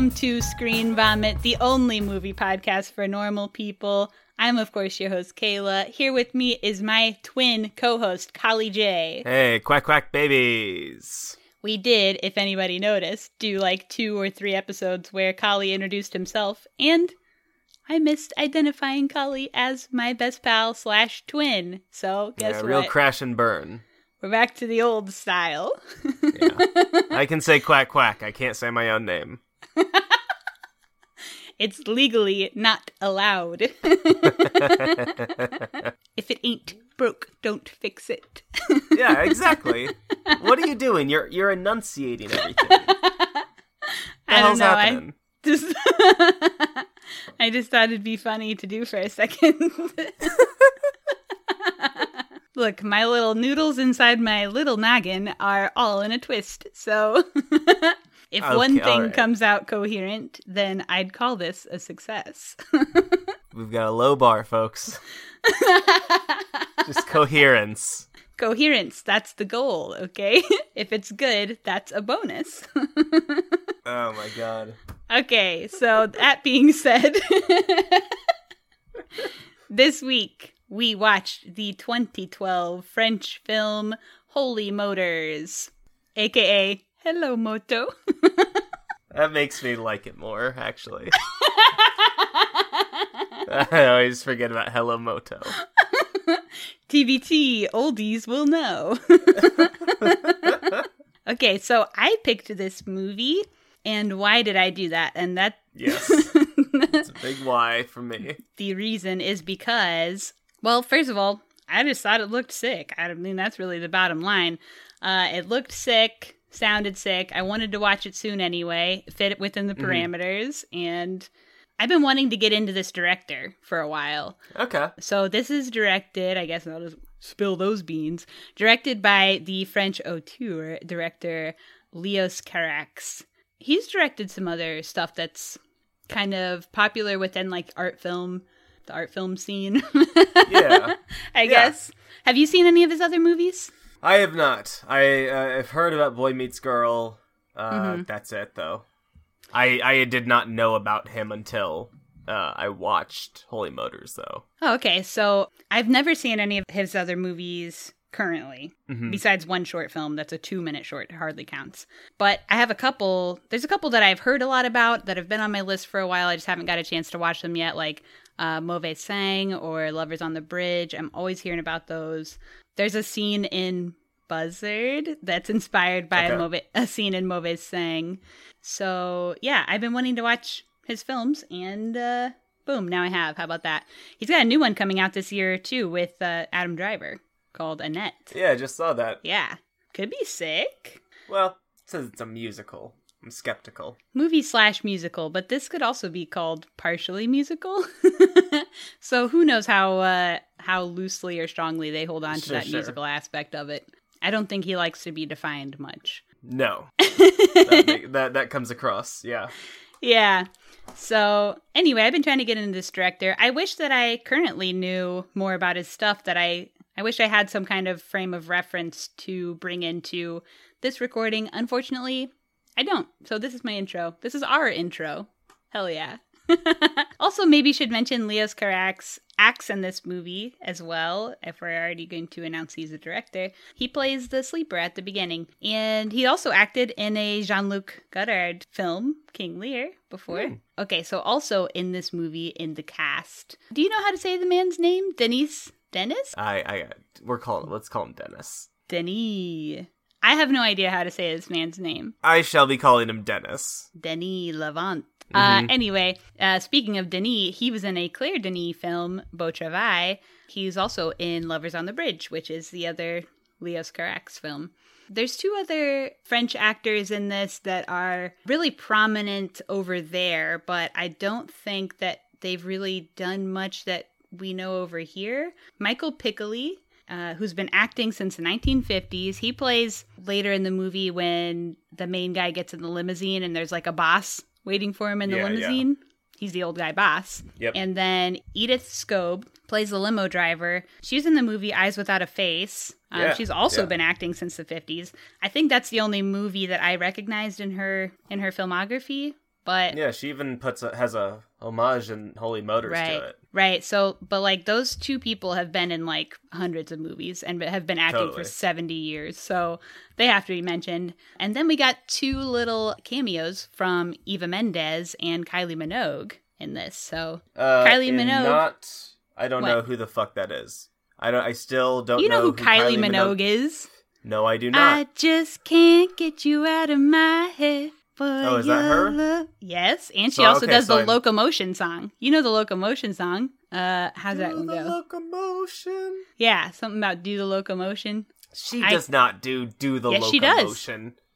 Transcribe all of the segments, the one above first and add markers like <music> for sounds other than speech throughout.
welcome to Screen Vomit, the only movie podcast for normal people. I'm, of course, your host, Kayla. Here with me is my twin co host, Collie J. Hey, quack quack babies. We did, if anybody noticed, do like two or three episodes where Collie introduced himself, and I missed identifying Collie as my best pal slash twin. So, guess yeah, what? real crash and burn. We're back to the old style. <laughs> Yeah. I can say quack quack. I can't say my own name. <laughs> It's legally not allowed. <laughs> if it ain't broke, don't fix it. <laughs> yeah, exactly. What are you doing? You're you're enunciating everything. I don't know. happening? I just I just thought it'd be funny to do for a second. Look, my little noodles inside my little noggin are all in a twist. So if one thing alright. comes out coherent, then I'd call this a success. <laughs> We've got a low bar, folks. Just coherence. Coherence, that's the goal, okay? <laughs> if it's good, that's a bonus. <laughs> Oh my god. Okay, so that being said, this week we watched the 2012 French film Holy Motors, aka Hello Moto. <laughs> That makes me like it more, actually. <laughs> I always forget about Hello Moto. <laughs> TBT, oldies will know. okay, so I picked this movie, and why did I do that? And that Yes. It's a big why for me. the reason is because, well, first of all, I just thought it looked sick. I mean, that's really the bottom line. Uh, it looked sick, sounded sick. I wanted to watch it soon anyway, fit it within the mm-hmm. parameters, and I've been wanting to get into this director for a while. Okay. So this is directed, I guess I'll just spill those beans, directed by the French auteur director Leos Carax. He's directed some other stuff that's kind of popular within like art film, the art film scene. <laughs> Yeah. I Yeah. guess. Have you seen any of his other movies? I have not. I uh, have heard about Boy Meets Girl. Uh, Mm-hmm. That's it, though. I I did not know about him until uh, I watched Holy Motors, though. Oh, okay. So I've never seen any of his other movies currently, besides one short film that's a two minute short, hardly counts. But I have a couple, there's a couple that I've heard a lot about that have been on my list for a while. I just haven't got a chance to watch them yet, like uh, Mauvais Sang or Lovers on the Bridge. I'm always hearing about those. There's a scene in Buzzard that's inspired by a, Okay. A scene in Mauvais Sang. So yeah, I've been wanting to watch his films and uh, boom, now I have. How about that? He's got a new one coming out this year too with uh, Adam Driver called Annette. Yeah, I just saw that. Yeah, could be sick. Well, it says it's a musical. I'm skeptical. Movie slash musical, but this could also be called partially musical. <laughs> so who knows how uh, how loosely or strongly they hold on to Sure, that sure. musical aspect of it. I don't think he likes to be defined much. No, <laughs> that, ma- that that comes across. Yeah. Yeah. So anyway, I've been trying to get into this director. I wish that I currently knew more about his stuff. That I I wish I had some kind of frame of reference to bring into this recording. Unfortunately, I don't. So this is my intro. This is our intro. Hell yeah. <laughs> also, maybe should mention Leos Carax acts in this movie as well. If we're already going to announce he's a director, he plays the sleeper at the beginning, and he also acted in a Jean-Luc Godard film, King Lear, before. Hmm. Okay, so also in this movie in the cast. Do you know how to say the man's name? Denis. Dennis? I I we're calling. Let's call him Dennis. Denis. I have no idea how to say this man's name. I shall be calling him Dennis. Denis Lavant. Uh, anyway, uh, speaking of Denis, he was in a Claire Denis film, Beau Travail. He's also in Lovers on the Bridge, which is the other Leos Carax film. There's two other French actors in this that are really prominent over there, but I don't think that they've really done much that we know over here. Michael Piccoli, uh, who's been acting since the 1950s. He plays later in the movie when the main guy gets in the limousine and there's like a boss waiting for him in the Yeah, yeah. limousine. He's the old guy boss. Yep. And then Edith Scob plays the limo driver. She's in the movie Eyes Without a Face. Um, Yeah, she's also yeah. been acting since the 50s. I think that's the only movie that I recognized in her in her filmography But Yeah, she even puts a, has a homage in Holy Motors right, to it. right. So, but like those two people have been in like hundreds of movies and have been acting Totally. for 70 years. So they have to be mentioned. And then we got two little cameos from Eva Mendes and Kylie Minogue in this. So Uh, Kylie Minogue- Not. I don't What? know who the fuck that is. I don't. I still don't you know, who who Kylie, Minogue, is? No, I do not. I just can't get you out of my head. Oh, is that her? love. Yes, and she So, also okay, does so the I- locomotion song. You know the locomotion song. Uh, how's that Do one the go? locomotion. Yeah, something about do the locomotion. She I- does not do do the Yes, she does.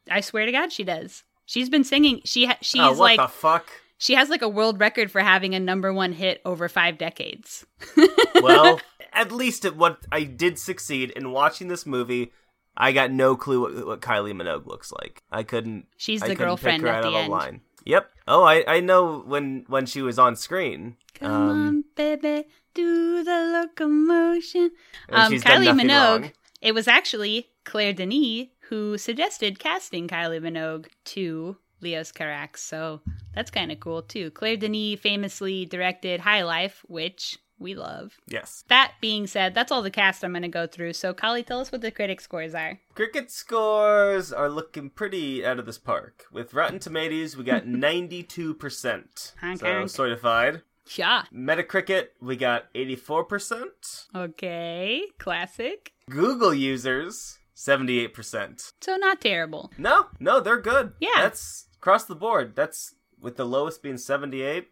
I swear to God, she does. She's been singing. She ha- she's oh, what like the fuck? she has like a world record for having a number one hit over five decades. <laughs> well, at least at what I did succeed in watching this movie. I got no clue what, what Kylie Minogue looks like. I couldn't. She's I the couldn't girlfriend pick her at out the of end. a line. Yep. Oh, I I know when when she was on screen. Come Um, on, baby, do the locomotion. Um, Kylie Minogue. wrong. It was actually Claire Denis who suggested casting Kylie Minogue to Leos Carax, so that's kind of cool too. Claire Denis famously directed High Life, which we love. Yes. That being said, that's all the cast I'm going to go through. So, Collie, tell us what the critic scores are. Cricket scores are looking pretty out of this park. With Rotten Tomatoes, we got <laughs> 92%. Honk, so honk. certified. Yeah. Metacritic, we got 84%. Okay. Classic. Google users, 78%. So, not terrible. No, no, they're good. Yeah. That's across the board. That's with the lowest being 78.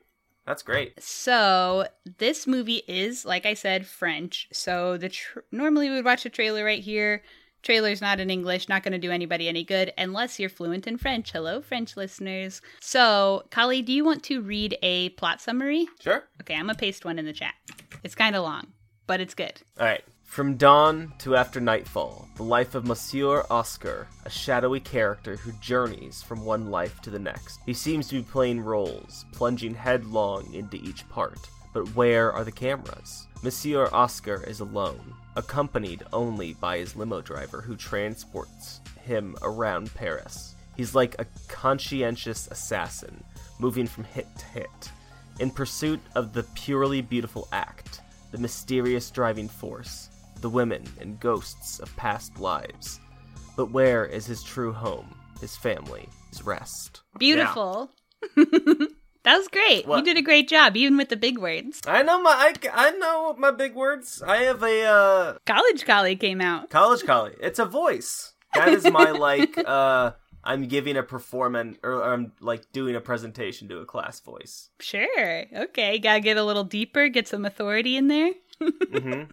That's great. So this movie is, like I said, French. So the tr- normally we would watch a trailer right here. Trailer's not in English, not going to do anybody any good unless you're fluent in French. Hello, French listeners. So, Collie, do you want to read a plot summary? Sure. Okay, I'm gonna paste one in the chat. It's kind of long, but it's good. All right. From dawn to after nightfall, the life of Monsieur Oscar, a shadowy character who journeys from one life to the next. He seems to be playing roles, plunging headlong into each part. But where are the cameras? Monsieur Oscar is alone, accompanied only by his limo driver who transports him around Paris. He's like a conscientious assassin, moving from hit to hit, in pursuit of the purely beautiful act, the mysterious driving force, the women and ghosts of past lives. But where is his true home, his family, his rest? Beautiful. <laughs> that was great. You did a great job, even with the big words. I know my I, I know my big words. I have a uh, College Collie came out. college Collie. It's a voice. That is my <laughs> like uh I'm giving a performance or I'm like doing a presentation to a class voice. Sure. Okay. Gotta get a little deeper, get some authority in there. <laughs> hmm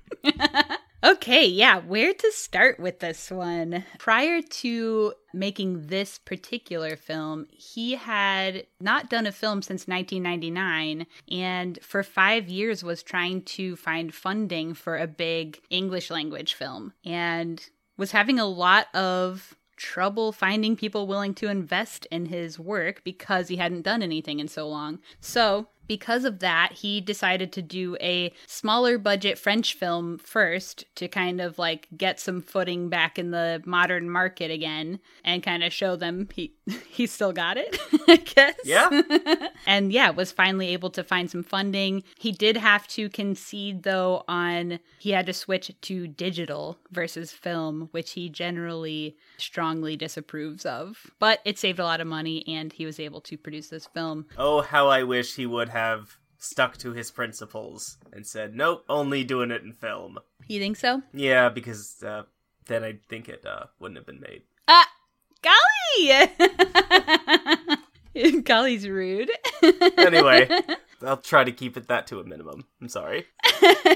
Okay, yeah, where to start with this one? Prior to making this particular film, he had not done a film since 1999 and for 5 years was trying to find funding for a big English language film and was having a lot of trouble finding people willing to invest in his work because he hadn't done anything in so long. So, because of that, he decided to do a smaller budget French film first to kind of like get some footing back in the modern market again and kind of show them he <laughs> he still got it, <laughs> I guess. Yeah. <laughs> and yeah, was finally able to find some funding. He did have to concede though on he had to switch to digital versus film, which he generally strongly disapproves of. But it saved a lot of money and he was able to produce this film. Oh, how I wish he would have stuck to his principles and said, "Nope, only doing it in film." You think so? Yeah, because uh, then I think it uh, wouldn't have been made. Ah, golly! <laughs> Collie's rude. <laughs> Anyway, I'll try to keep it that to a minimum. I'm sorry.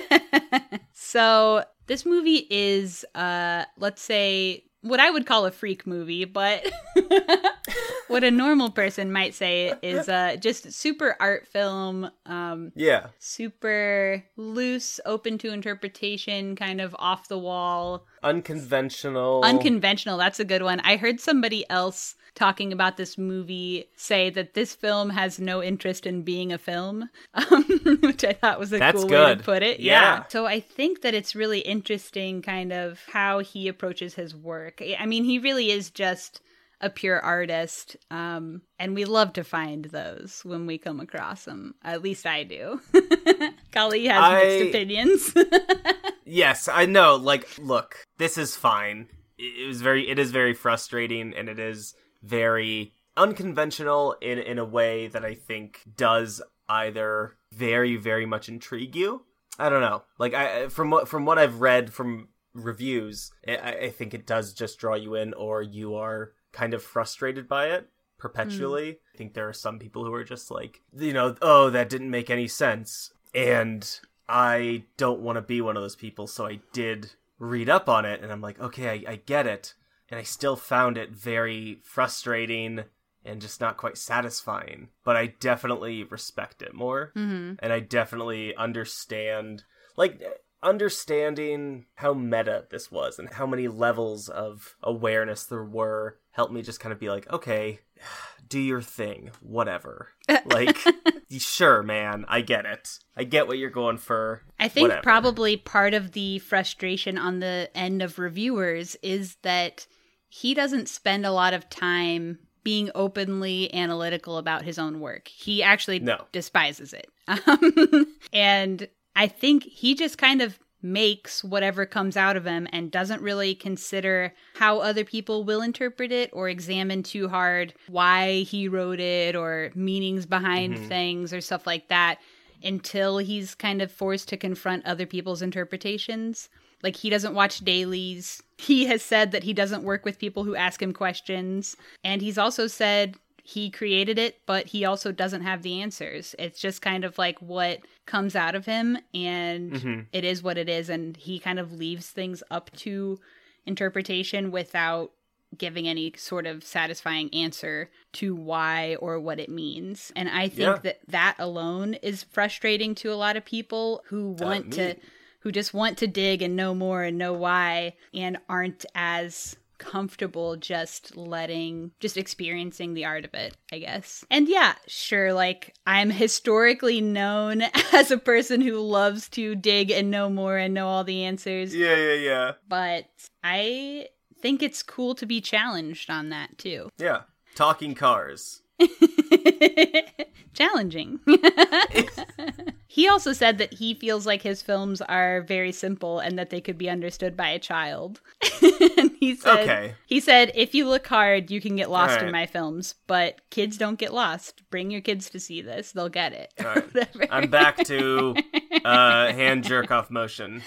<laughs> so this movie is uh let's say what I would call a freak movie, but <laughs> what a normal person might say is uh just super art film, um Yeah. super loose, open to interpretation, kind of off the wall, Unconventional. unconventional. That's a good one. I heard somebody else talking about this movie say that this film has no interest in being a film, <laughs> um, which I thought was a That's cool way to put it. Yeah. So I think that it's really interesting, kind of how he approaches his work. I mean, he really is just a pure artist. Um, and we love to find those when we come across them. At least I do. <laughs> Collie has I- mixed opinions. <laughs> Yes, I know. Like, look, this is fine. It it was very, it is very frustrating, and it is very unconventional in in a way that I think does either very, very much intrigue you. I don't know. Like, I from what from what I've read from reviews, I, I think it does just draw you in, or you are kind of frustrated by it perpetually. I think there are some people who are just like, you know, oh, that didn't make any sense, and I don't want to be one of those people, so I did read up on it, and I'm like, okay, I, I get it, and I still found it very frustrating and just not quite satisfying. But I definitely respect it more, hmm and I definitely understand, like, understanding how meta this was and how many levels of awareness there were helped me just kind of be like, okay, <sighs> do your thing, whatever. <laughs> Like, sure, man, I get it. I get what you're going for. I think whatever. probably part of the frustration on the end of reviewers is that he doesn't spend a lot of time being openly analytical about his own work. He actually No. despises it. <laughs> Um, and I think he just kind of makes whatever comes out of him and doesn't really consider how other people will interpret it or examine too hard why he wrote it or meanings behind Mhm. things or stuff like that until he's kind of forced to confront other people's interpretations. Like he doesn't watch dailies. <laughs> He has said that he doesn't work with people who ask him questions. And he's also said he created it, but he also doesn't have the answers. It's just kind of like what comes out of him and Mhm. it is what it is and he kind of leaves things up to interpretation without giving any sort of satisfying answer to why or what it means. And I think Yeah. that that alone is frustrating to a lot of people who want to who just want to dig and know more and know why and aren't as comfortable just letting just experiencing the art of it i guess and yeah sure like i'm historically known <laughs> as a person who loves to dig and know more and know all the answers Yeah, yeah, yeah. but i think it's cool to be challenged on that too Yeah. Talking cars. <laughs> challenging <laughs> he also said that he feels like his films are very simple and that they could be understood by a child <laughs> and he said Okay. he said if you look hard you can get lost in my films but kids don't get lost bring your kids to see this they'll get it. Whatever. I'm back to uh, hand jerk off motion.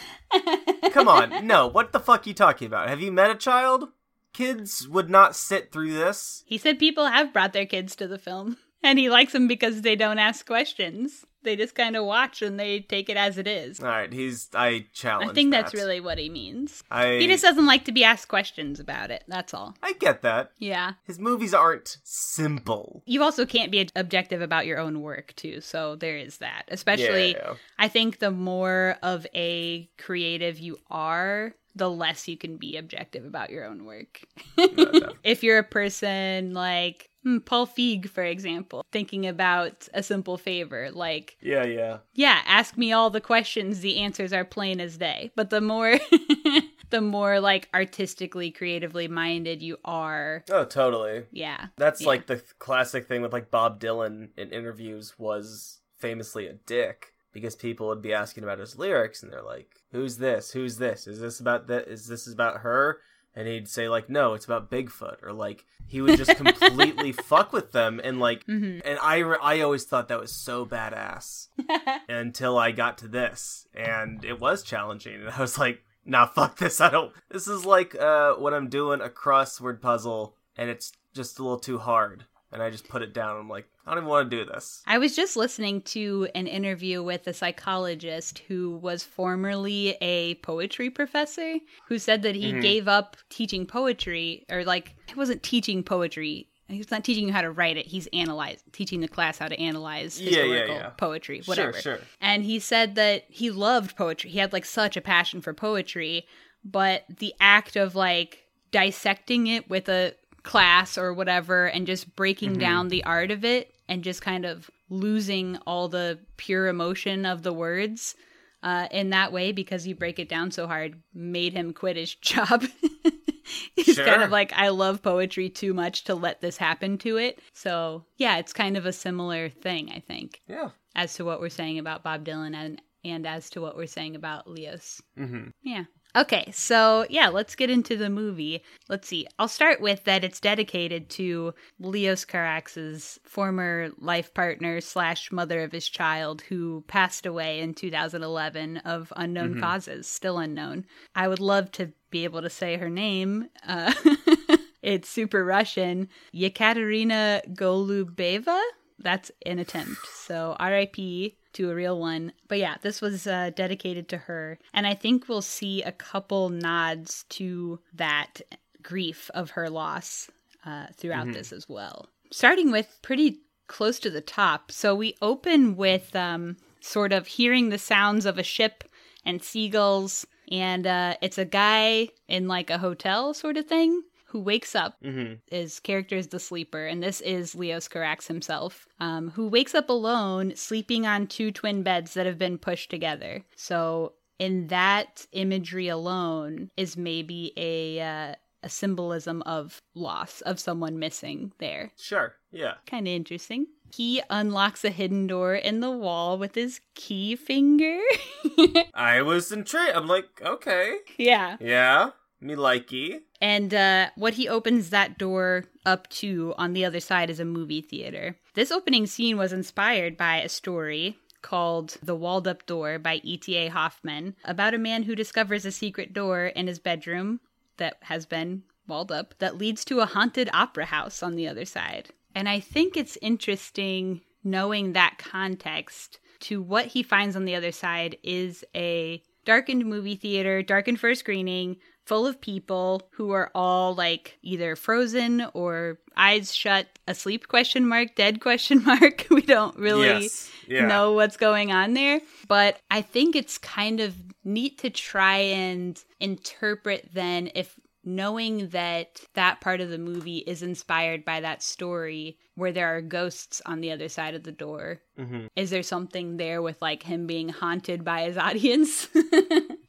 Come on. No, what the fuck are you talking about? Have you met a child? Kids would not sit through this. he said people have brought their kids to the film <laughs> and he likes them because they don't ask questions they just kind of watch and they take it as it is All right, he's I challenge. i think that's really what he means I he just doesn't like to be asked questions about it that's all I get that. yeah His movies aren't simple. you also can't be objective about your own work too so there is that especially yeah, i think the more of a creative you are the less you can be objective about your own work yeah. <laughs> No, no. if you're a person like hmm, paul feig for example thinking about a simple favor like yeah, yeah. yeah ask me all the questions the answers are plain as day but the more <laughs> the more like artistically creatively minded you are Oh, totally. yeah That's Yeah. like the th- classic thing with like Bob Dylan in interviews was famously a dick because people would be asking about his lyrics and they're like, "Who's this? Who's this? Is this about that? Is this about her?" And he'd say like, "No, it's about Bigfoot," or like he would just <laughs> completely fuck with them and like. Mhm. And I re- I always thought that was so badass <laughs> until I got to this, and it was challenging, and <laughs> I was like, "Nah, fuck this. I don't. This is like uh when I'm doing a crossword puzzle and it's just a little too hard, and I just put it down. I'm like, I don't even want to do this. I was just listening to an interview with a psychologist who was formerly a poetry professor who said that he Mhm. gave up teaching poetry or like he wasn't teaching poetry. He's not teaching you how to write it. He's analyze teaching the class how to analyze Yeah, yeah, historical yeah. poetry, whatever. Sure, sure. And he said that he loved poetry. He had like such a passion for poetry, but the act of like dissecting it with a class or whatever and just breaking Mhm. down the art of it and just kind of losing all the pure emotion of the words uh, in that way because you break it down so hard made him quit his <laughs> job. <laughs> He's Sure. kind of like, I love poetry too much to let this happen to it. So, yeah, it's kind of a similar thing, I think, Yeah. as to what we're saying about Bob Dylan and, and as to what we're saying about Leos. Mm-hmm. Yeah. Okay, so yeah, let's get into the movie. Let's see. I'll start with that it's dedicated to Leos Carax's former life partner slash mother of his child who passed away in 2011 of unknown causes, still unknown. I would love to be able to say her name. Uh, <laughs> it's super Russian. Yekaterina Golubeva? That's an attempt. So RIP to a real one. But yeah, this was uh, dedicated to her. And I think we'll see a couple nods to that grief of her loss uh, throughout this as well. Starting with pretty close to the top. So we open with um, sort of hearing the sounds of a ship and seagulls. And uh, it's a guy in like a hotel sort of thing who wakes up Mm-hmm. his character is the sleeper, and this is Leos Carax himself, um, who wakes up alone, sleeping on two twin beds that have been pushed together. So, in that imagery alone, is maybe a uh, a symbolism of loss of someone missing there. Sure. Yeah. Kind of interesting. He unlocks a hidden door in the wall with his key finger. <laughs> I was intrigued. I'm like, okay. yeah. Yeah. Me likey. And uh, what he opens that door up to on the other side is a movie theater. This opening scene was inspired by a story called The Walled Up Door by E.T.A. Hoffmann about a man who discovers a secret door in his bedroom that has been walled up that leads to a haunted opera house on the other side. And I think it's interesting knowing that context to what he finds on the other side is a darkened movie theater, darkened for a screening, full of people who are all like either frozen or eyes shut, asleep question mark, dead question <laughs> mark. we don't really Yes. Yeah. know what's going on there. But I think it's kind of neat to try and interpret then if knowing that that part of the movie is inspired by that story where there are ghosts on the other side of the door. Mhm. Is there something there with like him being haunted by his <laughs> audience?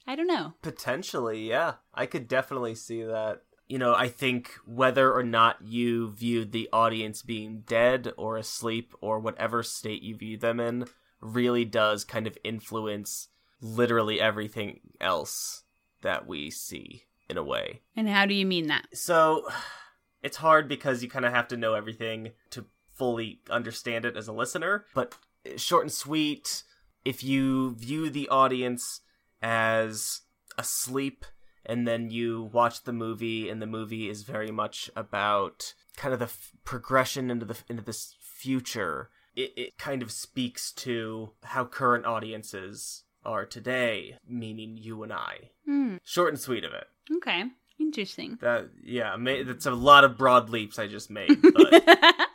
I don't know. Potentially, yeah. I could definitely see that. You know, I think whether or not you viewed the audience being dead or asleep or whatever state you view them in really does kind of influence literally everything else that we see in a way. And how do you mean that? So it's hard because you kind of have to know everything to fully understand it as a listener, but short and sweet, if you view the audience as asleep and then you watch the movie and the movie is very much about kind of the f- progression into the into this future it, it kind of speaks to how current audiences are today meaning you and i Hmm. short and sweet of it Okay. Interesting. that yeah, that's a lot of broad leaps I just made. But <laughs> we can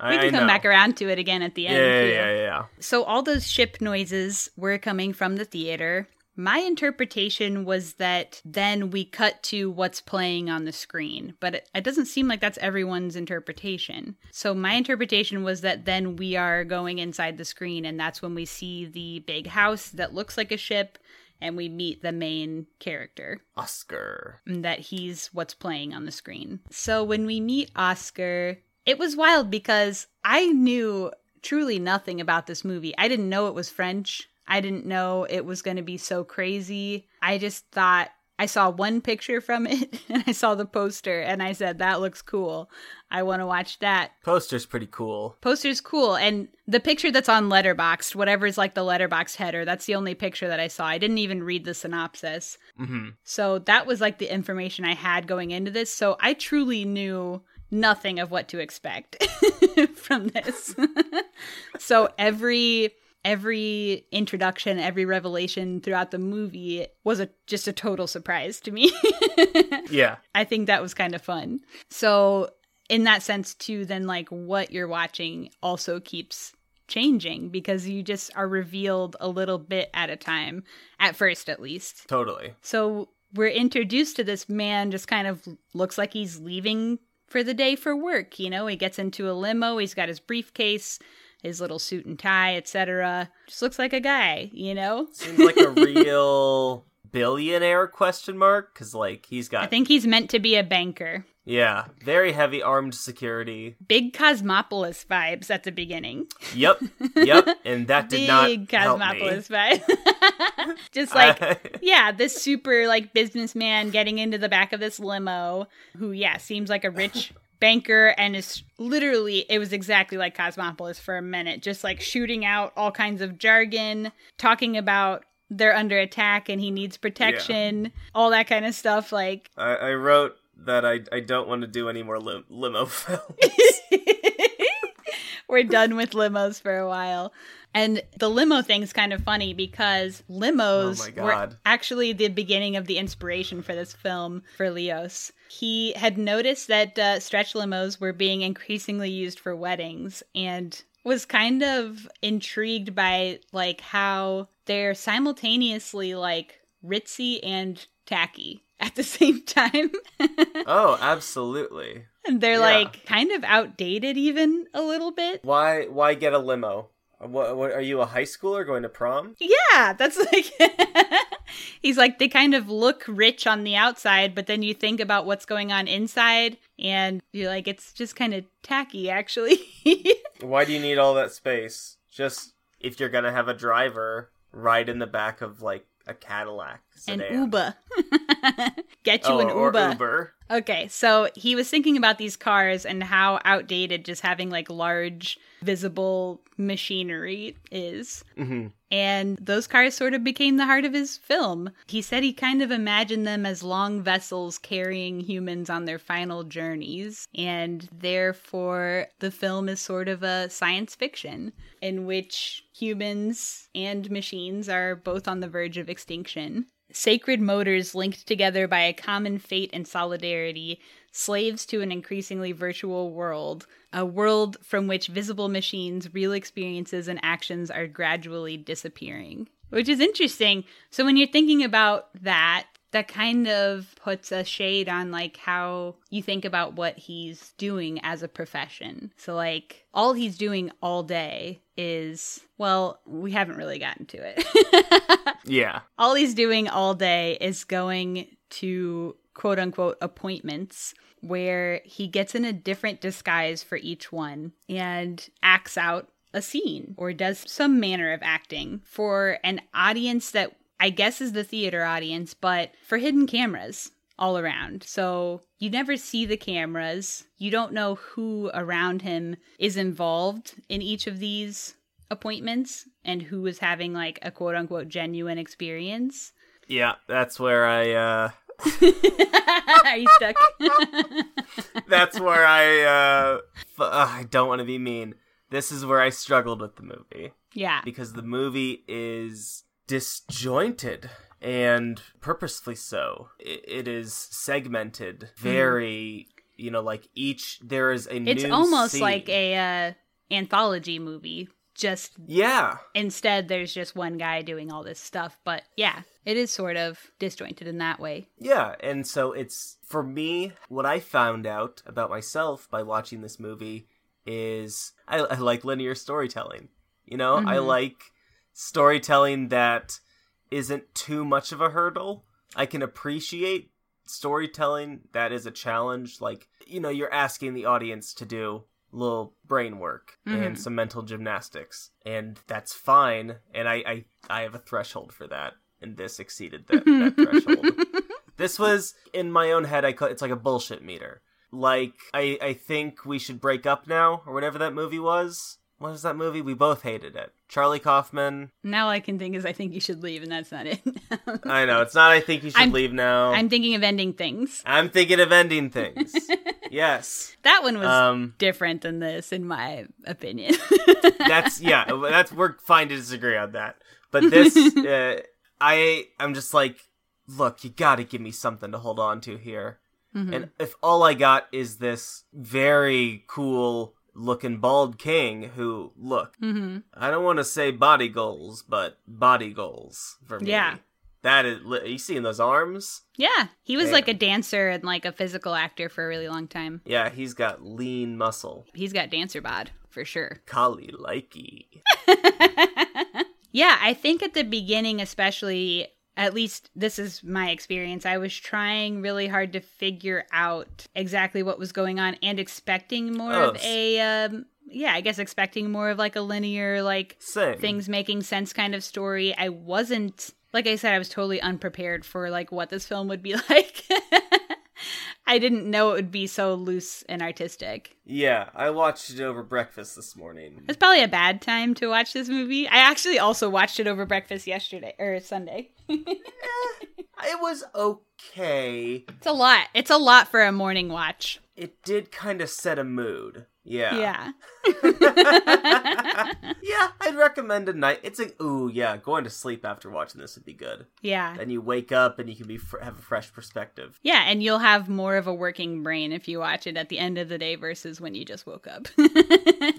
I come know. back around to it again at the end. yeah, yeah, yeah, yeah. So all those ship noises were coming from the theater. My interpretation was that then we cut to what's playing on the screen, but it, it doesn't seem like that's everyone's interpretation. So my interpretation was that then we are going inside the screen, and that's when we see the big house that looks like a ship, and we meet the main character Oscar. and that he's what's playing on the screen. So when we meet Oscar, it was wild because I knew truly nothing about this movie. I didn't know it was French. I didn't know it was going to be so crazy. I just thought I saw one picture from it <laughs> and I saw the poster and I said, that looks cool. I want to watch that. Poster's pretty cool. Poster's cool. And the picture that's on Letterboxd, whatever's like the Letterboxd header, that's the only picture that I saw. I didn't even read the synopsis. hmm So that was like the information I had going into this. So I truly knew nothing of what to expect <laughs> from this. <laughs> so every every introduction, every revelation throughout the movie was a just a total surprise to me. <laughs> Yeah. I think that was kind of fun. So in that sense too then like what you're watching also keeps changing because you just are revealed a little bit at a time at first at least. Totally. So we're introduced to this man just kind of looks like he's leaving for the day for work, you know, he gets into a limo, he's got his briefcase, his little suit and tie, etc. Just looks like a guy, you know? Seems like a <laughs> real billionaire question mark because like he's got I think he's meant to be a banker. yeah very heavy armed security Big Cosmopolis vibes at the beginning. yep <laughs> yep and that did not Big help me. Vibe. <laughs> Just like I- yeah, this super like businessman getting into the back of this limo who yeah, seems like a rich banker and is literally it was exactly like Cosmopolis for a minute, just like shooting out all kinds of jargon, talking about they're under attack and he needs protection, all that kind of stuff like I, I wrote that I, I don't want to do any more lim- limo <laughs> films. <laughs> We're done with limos for a while. And the limo thing's kind of funny because limos Oh were actually the beginning of the inspiration for this film for Leos. He had noticed that uh, stretch limos were being increasingly used for weddings and was kind of intrigued by like how they're simultaneously like ritzy and tacky <laughs> at the same time. <laughs> oh, absolutely. and they're Yeah. like kind of outdated even a little bit. Why why get a limo? What, what are you a high schooler going to prom? Yeah, that's <laughs> like he's like they kind of look rich on the outside, but then you think about what's going on inside and you're like it's just kind of tacky actually. <laughs> Why do you need all that space? Just if you're gonna have a driver ride in the back of like a Cadillac an. Uber. <laughs> Get you oh, an Uber. Uber. Okay, so he was thinking about these cars and how outdated just having like large visible machinery is. hmm And those cars sort of became the heart of his film. He said he kind of imagined them as long vessels carrying humans on their final journeys. And therefore, the film is sort of a science fiction in which humans and machines are both on the verge of extinction. Sacred motors linked together by a common fate and solidarity, slaves to an increasingly virtual world, a world from which visible machines, real experiences, and actions are gradually disappearing. Which is interesting. So when you're thinking about that, that kind of puts a shade on like how you think about what he's doing as a profession. So like all he's doing all day is well, we haven't really gotten to it. <laughs> Yeah. all he's doing all day is going to quote unquote appointments where he gets in a different disguise for each one and acts out a scene or does some manner of acting for an audience that I guess is the theater audience, but for hidden cameras all around. So you never see the cameras. You don't know who around him is involved in each of these appointments and who is having like a quote unquote genuine experience. Yeah, that's where I uh <laughs> Are you stuck? <laughs> that's where I uh f- uh, I don't want to be mean. This is where I struggled with the movie yeah. because the movie is disjointed and purposefully so. It, it is segmented very, you know, like each there is a It's almost scene. like a uh, anthology movie. Just Yeah. instead there's just one guy doing all this stuff, but yeah, it is sort of disjointed in that way. Yeah, and so it's for me what I found out about myself by watching this movie is I, I like linear storytelling. You know, I Mhm. like storytelling that isn't too much of a hurdle. I can appreciate storytelling that is a challenge. Like, you know, you're asking the audience to do a little brain work and Mhm. some mental gymnastics, and that's fine. And I, I, I have a threshold for that, and this exceeded that, that threshold. <laughs> This was in my own head. I call it's like a bullshit meter. Like I, I think we should break up now, or whatever that movie was. What was that movie? We both hated it. Charlie Kaufman. Now all I can think is I think you should leave, and that's not it. <laughs> I know it's not. I think you should I'm- leave now. I'm thinking of ending things. I'm thinking of ending things. <laughs> yes. That one was Um. different than this, in my opinion. <laughs> That's yeah. That's we're fine to disagree on that. But this, uh, I, I'm just like, look, you got to give me something to hold on to here. Mhm. And if all I got is this very cool looking bald king who, look, Mhm. I don't want to say body goals, but body goals for me. Yeah. That is, you seeing those arms? Yeah, he was Damn. like a dancer and like a physical actor for a really long time. Yeah, he's got lean muscle. He's got dancer bod for sure. <laughs> Collie likey. yeah, I think at the beginning, especially, at least this is my experience. I was trying really hard to figure out exactly what was going on and expecting more Oh, of a um yeah, I guess expecting more of like a linear like Same. things making sense kind of story. I wasn't like I said I was totally unprepared for like what this film would be <laughs> like. I didn't know it would be so loose and artistic. Yeah, I watched it over breakfast this morning. It's probably a bad time to watch this movie. I actually also watched it over breakfast yesterday or Sunday. Eh, <laughs> it was okay. It's a lot. It's a lot for a morning watch. It did kind of set a mood. Yeah. Yeah. <laughs> <laughs> yeah, I'd recommend a night. It's a ooh, yeah, going to sleep after watching this would be good. Yeah. Then you wake up and you can be fr- have a fresh perspective. Yeah, and you'll have more of a working brain if you watch it at the end of the day versus when you just woke up. <laughs>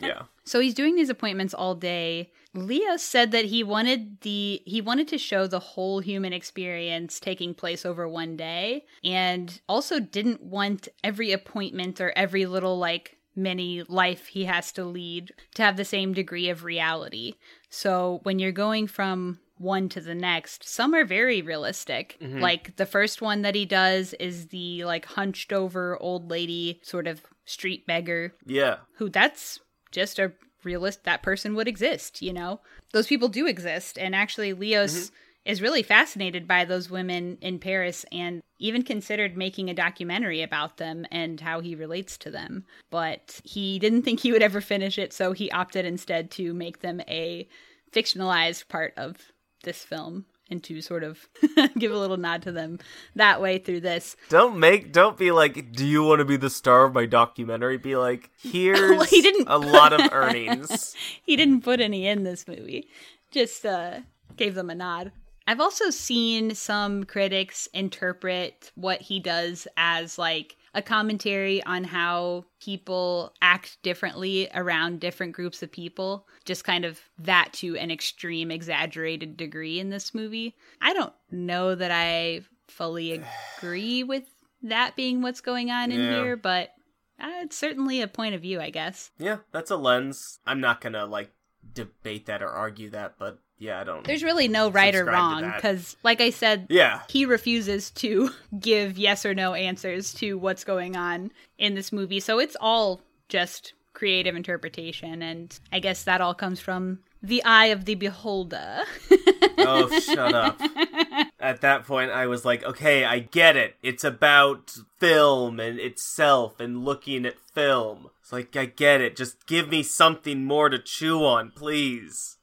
Yeah. so he's doing these appointments all day. Leo said that he wanted the he wanted to show the whole human experience taking place over one day and also didn't want every appointment or every little like mini life he has to lead to have the same degree of reality. So when you're going from one to the next, some are very realistic. Mm-hmm. Like the first one that he does is the like hunched over old lady sort of street beggar Yeah. who that's just a realist that person would exist you know those people do exist and actually leos mm-hmm. is really fascinated by those women in paris and even considered making a documentary about them and how he relates to them but he didn't think he would ever finish it so he opted instead to make them a fictionalized part of this film and to sort of <laughs> give a little nod to them that way through this Don't make don't be like, do you want to be the star of my documentary? Be like, <laughs> here's he didn't- a lot of <laughs> earnings. he didn't put any in this movie. Just uh gave them a nod. I've also seen some critics interpret what he does as like a commentary on how people act differently around different groups of people. Just kind of that to an extreme exaggerated degree in this movie. I don't know that I fully agree with that being what's going on in Yeah. here, but uh, it's certainly a point of view, I guess. yeah, that's a lens. I'm not gonna like debate that or argue that, but yeah, I don't. There's really no right or wrong because, like I said, yeah, he refuses to <laughs> give yes or no answers to what's going on in this movie. So it's all just creative interpretation. And I guess that all comes from the eye of the beholder. <laughs> Oh, shut up. <laughs> At that point, I was like, okay, I get it. It's about film and itself and looking at film. It's like, I get it. Just give me something more to chew on, please.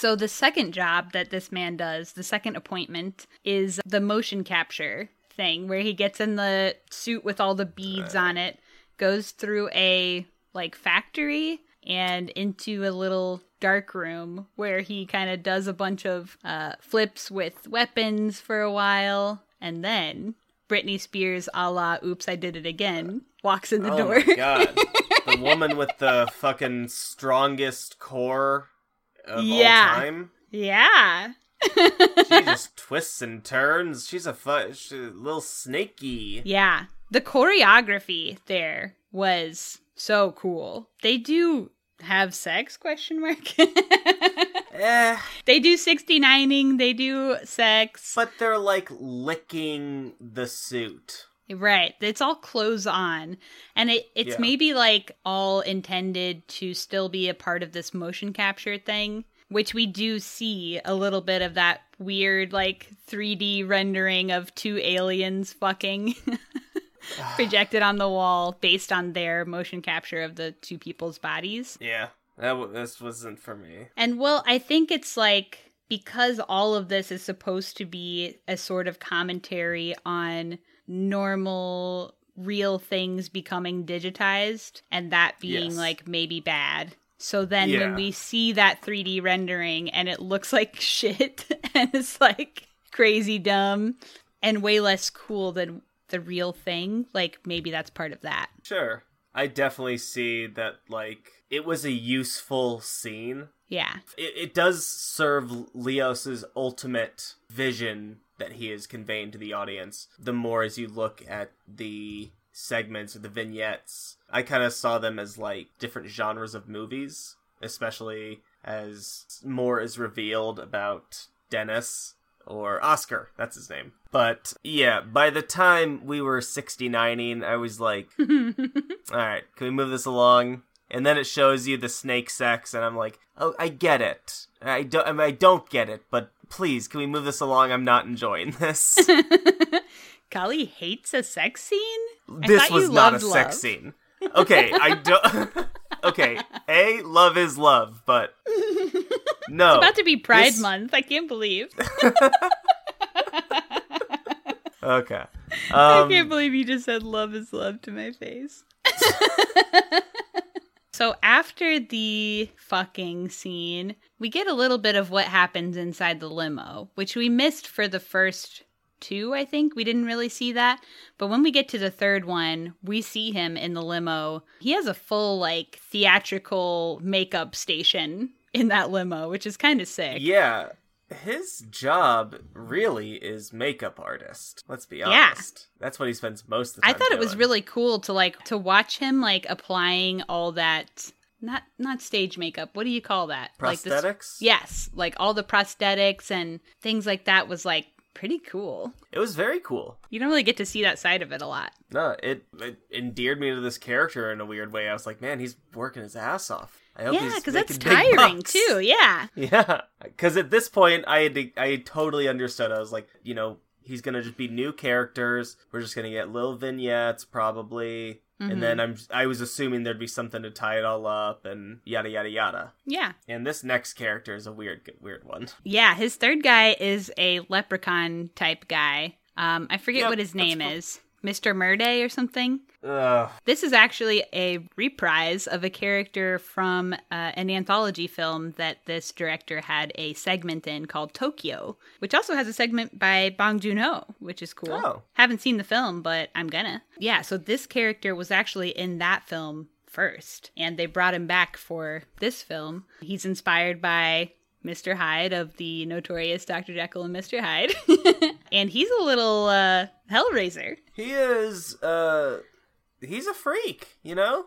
So the second job that this man does, the second appointment, is the motion capture thing where he gets in the suit with all the beads on it, goes through a like factory and into a little dark room where he kind of does a bunch of uh, flips with weapons for a while, and then Britney Spears, a la "Oops, I Did It Again," walks in the oh door. <laughs> god. the woman with the fucking strongest core of Yeah. all time. yeah. She <laughs> just twists and turns. She's a fu- she's a little snaky. Yeah. The choreography there was so cool. They do have sex question mark. <laughs> Eh, they do 69ing, they do sex. but they're like licking the suit. Right. It's all clothes on. And it it's Yeah. maybe like all intended to still be a part of this motion capture thing, which we do see a little bit of that weird like 3D rendering of two aliens fucking <laughs> projected on the wall based on their motion capture of the two people's bodies. Yeah, that w- this wasn't for me. And well, I think it's like because all of this is supposed to be a sort of commentary on normal real things becoming digitized and that being Yes. like maybe bad. So then Yeah. when we see that 3D rendering and it looks <laughs> like shit <laughs> and it's like crazy dumb and way less cool than the real thing, like maybe that's part of that. Sure, I definitely see that. Like, it was a useful scene. Yeah. It, it does serve Leos's ultimate vision that he is conveying to the audience. The more as you look at the segments or the vignettes, I kind of saw them as like different genres of movies, especially as more is revealed about Dennis or Oscar. That's his name. But yeah, by the time we were 69ing, I was like, <laughs> all right, can we move this along? And then it shows you the snake sex, and I'm like, oh, I get it. I don't, I, mean, I don't get it, but please, can we move this along? I'm not enjoying this. <laughs> Collie hates a sex scene. This was you not a loved sex love. scene. Okay, I don't. <laughs> okay, a love is love, but <laughs> no. It's about to be Pride this- Month. I can't believe. Okay. I Um, can't believe you just said love is love to my face. So after the fucking scene, we get a little bit of what happens inside the limo, which we missed for the first two, I think. We didn't really see that. But when we get to the third one, we see him in the limo. He has a full, like, theatrical makeup station in that limo, which is kind of sick. yeah, his job really is makeup artist. Let's be honest. Yeah. That's what he spends most of the I time thought it was really cool to like to watch him like applying all that not not stage makeup. What do you call that? Like this- prosthetics. yes, like all the prosthetics and things like that was like pretty cool. It was very cool. You don't really get to see that side of it a lot. No, it, it endeared me to this character in a weird way. I was like, man, he's working his ass off. I hope yeah, because that's tiring too. Yeah. <laughs> Yeah, because at this point, I had to, I totally understood. I was like, you know, he's gonna just be new characters. We're just gonna get little vignettes, probably, Mm-hmm. and then I'm I was assuming there'd be something to tie it all up and yada yada yada. Yeah. And this next character is a weird weird one. Yeah, his third guy is a leprechaun type guy. Um I forget Yep, what his name cool. is. Mr. Murday or something. Ugh. This is actually a reprise of a character from uh, an anthology film that this director had a segment in called Tokyo, which also has a segment by Bong Joon Ho, which is cool. Oh. Haven't seen the film, but I'm gonna. Yeah, so this character was actually in that film first, and they brought him back for this film. He's inspired by Mr. Hyde of the notorious Dr. Jekyll and Mr. Hyde. <laughs> and he's a little uh, Hellraiser. He is uh, he's a freak, you know,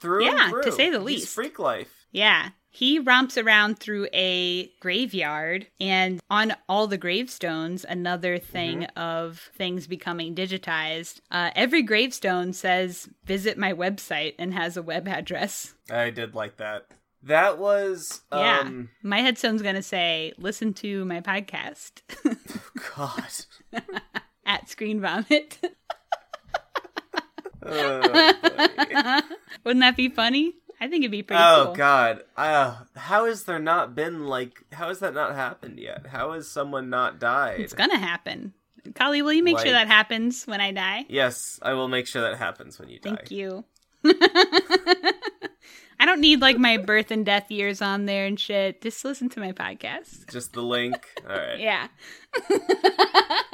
through and Yeah, through. to say the He's least. freak life. Yeah. He romps around through a graveyard, and on all the gravestones, another thing of things becoming digitized. Uh, every gravestone says, visit my website, and has a web address. I did like that. That was yeah. um My headstone's going to say, listen to my podcast <laughs> <laughs> God. at Screen Vomit. <laughs> Oh. <laughs> Wouldn't that be funny? I think it'd be pretty oh cool. God. Uh, how has there not been like? How has that not happened yet? How has someone not died? It's going to happen. Collie, will you make sure that happens when I die? Yes, I will make sure that happens when you die. Thank you. <laughs> I don't need like my birth and death years on there and shit. Just listen to my podcast. Just the link. All right. Yeah. <laughs>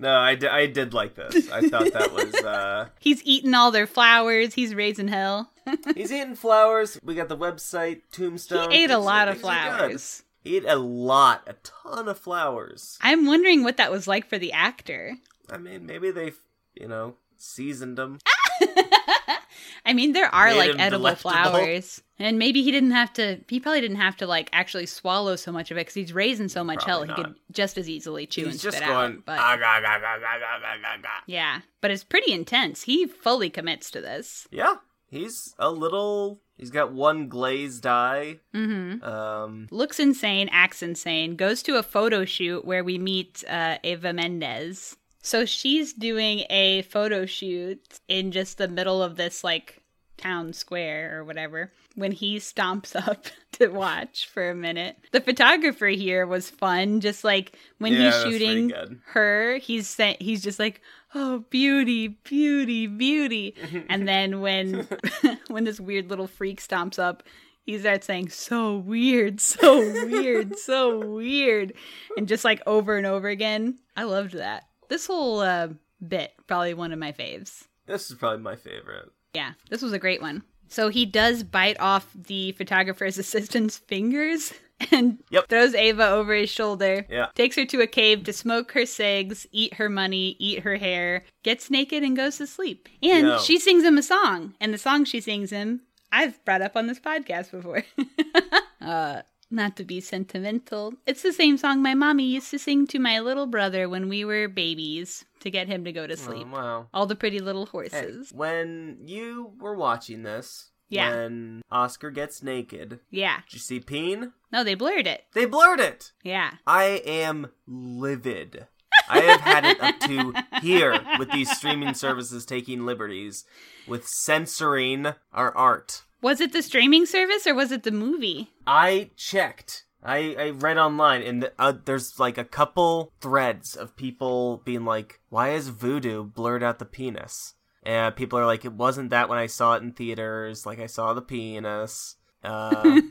No, I, I did like this. I thought that was. uh <laughs> He's eating all their flowers. He's raising hell. <laughs> He's eating flowers. We got the website Tombstone. He ate a lot of things are good. flowers. He ate a lot, a ton of flowers. I'm wondering what that was like for the actor. I mean, maybe they, you know, seasoned them. <laughs> I mean, there are like edible flowers, and maybe he didn't have to. He probably didn't have to like actually swallow so much of it because he's raising so much probably hell. Not. He could just as easily chew he's and spit just going, out. But ah, gah, gah, gah, yeah, but it's pretty intense. He fully commits to this. Yeah, he's a little. He's got one glazed eye. Mm-hmm. Um, Looks insane, acts insane. Goes to a photo shoot where we meet uh, Eva Mendes. So she's doing a photo shoot in just the middle of this like town square or whatever when he stomps <laughs> up to watch for a minute. The photographer here was fun, just like when Yeah, he's shooting her, he's sent, he's just like, "Oh, beauty, beauty, beauty." <laughs> and then when <laughs> when this weird little freak stomps up, he starts saying, "So weird, so weird, so weird," and just like over and over again. I loved that. This whole uh, bit probably one of my faves. this is probably my favorite. Yeah, this was a great one. So he does bite off the photographer's <laughs> assistant's fingers <laughs> and Yep. throws Ava over his shoulder. Yeah. Takes her to a cave to smoke her cigs, eat her money, eat her hair, gets naked, and goes to sleep. And Yo. she sings him a song. And the song she sings him, I've brought up on this podcast before. <laughs> uh, not to be sentimental, it's the same song my mommy used to sing to my little brother when we were babies to get him to go to oh, sleep. Oh, wow. All the pretty little Hey, horses. when you were watching this, Yeah. when Oscar gets naked, Yeah. did you see Peen? No, they blurred it. They blurred it. Yeah. I am livid. I have had it up to here with these streaming services taking liberties with censoring our art. Was it the streaming service or was it the movie? I checked. I, I read online, and the, uh, there's like a couple threads of people being like, "Why is Vudu blurred out the penis?" And people are like, "It wasn't that when I saw it in theaters. Like I saw the penis." Uh, <laughs> <laughs>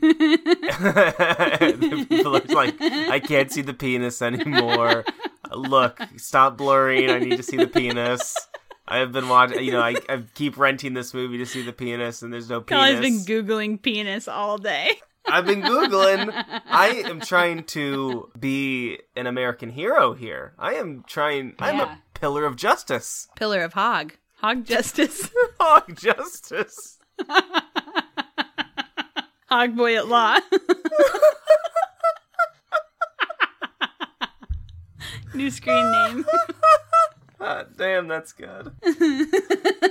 people are like, "I can't see the penis anymore." Look, stop blurring. I need to see the penis. I've been watching. You know, I, I keep renting this movie to see the penis, and there's no penis. Collie's been googling penis all day. I've been googling. I <laughs> am trying to be an American hero here. I am trying. I'm Yeah. a pillar of justice. Pillar of hog. Hog justice. <laughs> Hog justice. <laughs> hog boy at law. New screen name. Ah, damn, that's good. <laughs>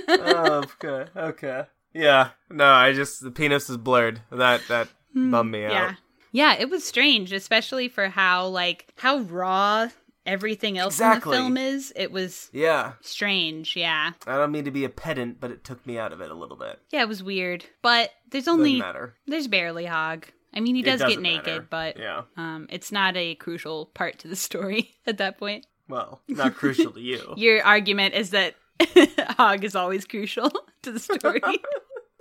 oh, okay, okay. Yeah, no, I just the penis is blurred. That that bummed me Hmm, Yeah. out. Yeah, it was strange, especially for how like how raw everything else Exactly. in the film is. It was Yeah, strange, yeah. I don't mean to be a pedant, but it took me out of it a little bit. Yeah, it was weird. But there's Doesn't only matter. there's barely hog. I mean, he does get naked, matter. but yeah, um it's not a crucial part to the story <laughs> at that point. Well, not crucial to you. <laughs> Your argument is that <laughs> hog is always crucial <laughs> to the story.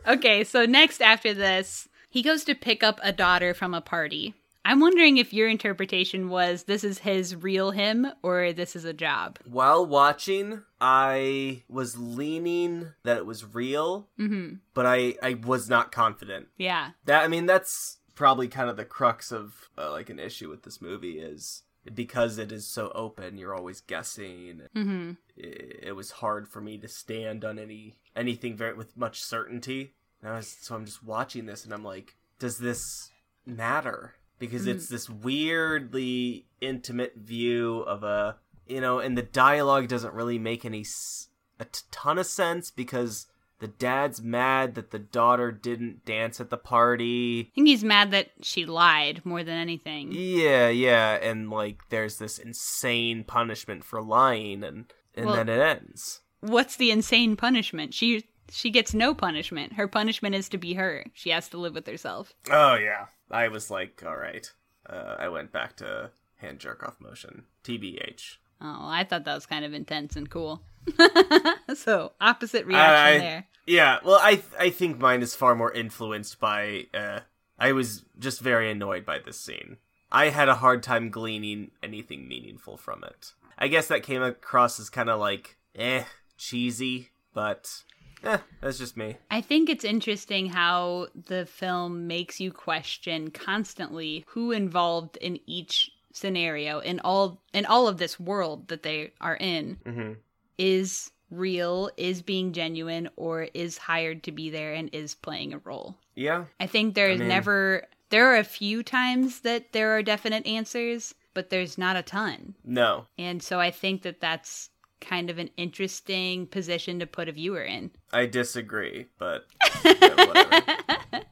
okay, so next after this, he goes to pick up a daughter from a party. I'm wondering if your interpretation was this is his real him or this is a job. While watching, I was leaning that it was real, hmm but I I was not confident. Yeah. That I mean that's probably kind of the crux of uh, like an issue with this movie is because it is so open, you're always guessing. hmm It, it was hard for me to stand on any anything very with much certainty. Was, so I'm just watching this and I'm like, does this matter? Because it's this weirdly intimate view of a you know, and the dialogue doesn't really make any s- a t- ton of sense because the dad's mad that the daughter didn't dance at the party. I think he's mad that she lied more than anything. Yeah, yeah, and like there's this insane punishment for lying and and Well- then it ends. What's the insane punishment? She she gets no punishment. Her punishment is to be her. She has to live with herself. Oh yeah. I was like, all right. Uh, I went back to hand jerk off motion. TBH. Oh, I thought that was kind of intense and cool. <laughs> so opposite reaction I- there. Yeah, well, I I think mine is far more influenced by. Uh, I was just very annoyed by this scene. I had a hard time gleaning anything meaningful from it. I guess that came across as kind of like, eh, cheesy, but eh, that's just me. I think it's interesting how the film makes you question constantly who involved in each scenario in all in all of this world that they are in hmm is real, is being genuine, or is hired to be there and is playing a role. Yeah, I think there is mean- never there are a few times that there are definite answers, but there's not a ton. no, And so I think that that's kind of an interesting position to put a viewer in. I disagree, but <laughs> yeah.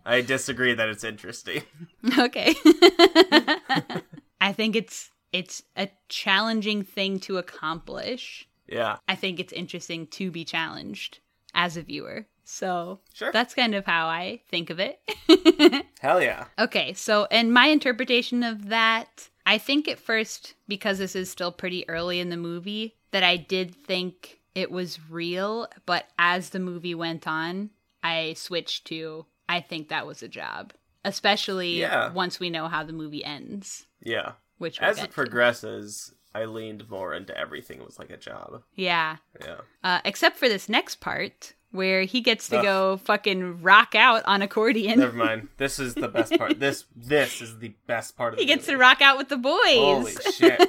I disagree that it's interesting. Okay. <laughs> I think it's it's a challenging thing to accomplish. Yeah, I think it's interesting to be challenged as a viewer. So Sure. that's kind of how I think of it. <laughs> hell yeah. okay, so and my interpretation of that, I think at first, because this is still pretty early in the movie, that I did think it was real, but as the movie went on, I switched to I think that was a job. Especially Yeah. once we know how the movie ends. Yeah. Which As it to. I leaned more into everything It was like a job. Yeah. Yeah. Uh, except for this next part where he gets to Ugh. go fucking rock out on accordion. Never mind. <laughs> This is the best part. This this is the best part of he gets to rock out with the boys. Holy <laughs> shit.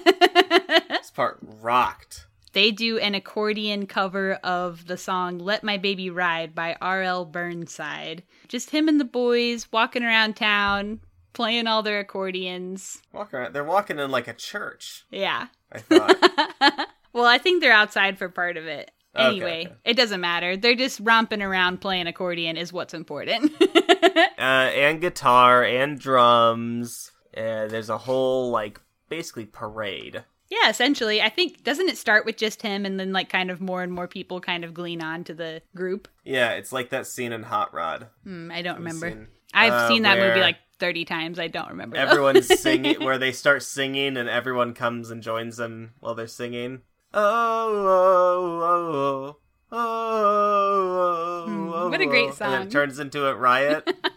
this part rocked. they do an accordion cover of the song Let My Baby Ride by R.L. Burnside. Just him and the boys walking around town, playing all their accordions. Walk around. They're walking in like a church. Yeah. I thought. <laughs> well, I think they're outside for part of it. Anyway, okay. it doesn't matter. They're just romping around playing accordion is what's important. <laughs> uh, and guitar and drums. Uh, there's a whole like basically parade. yeah, essentially. I think doesn't it start with just him and then like kind of more and more people kind of glean on to the group? Yeah, it's like that scene in Hot Rod. Hmm, I don't remember. seen- I've uh, seen that movie like 30 times. I don't remember. Everyone's <laughs> singing where they start singing and everyone comes and joins them while they're singing. Oh, oh, oh, oh, oh, Hmm, oh, what a great oh. And it turns into a riot. <laughs>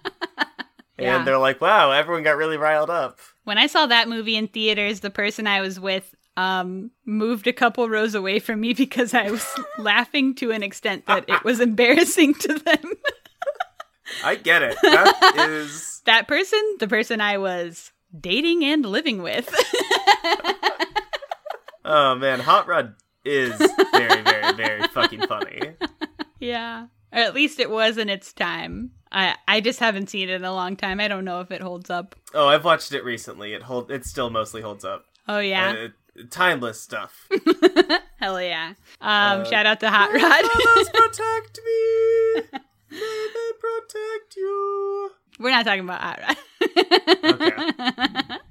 Yeah. And they're like, wow, everyone got really riled up. When I saw that movie in theaters, the person I was with um, moved a couple rows away from me <laughs> because I was laughing to an extent that it was embarrassing to them. I get it. That is. <laughs> that person, the person I was dating and living with. <laughs> Oh man, Hot Rod is very, very, very fucking funny. yeah. Or at least it was in its time. I I just haven't seen it in a long time. I don't know if it holds up. Oh, I've watched it recently. It hold. It still mostly holds up. Oh yeah. Uh, timeless stuff. <laughs> Hell yeah. Um uh, shout out to Hot Rod. protect me. May they protect you. We're not talking about Rod. Okay. <laughs>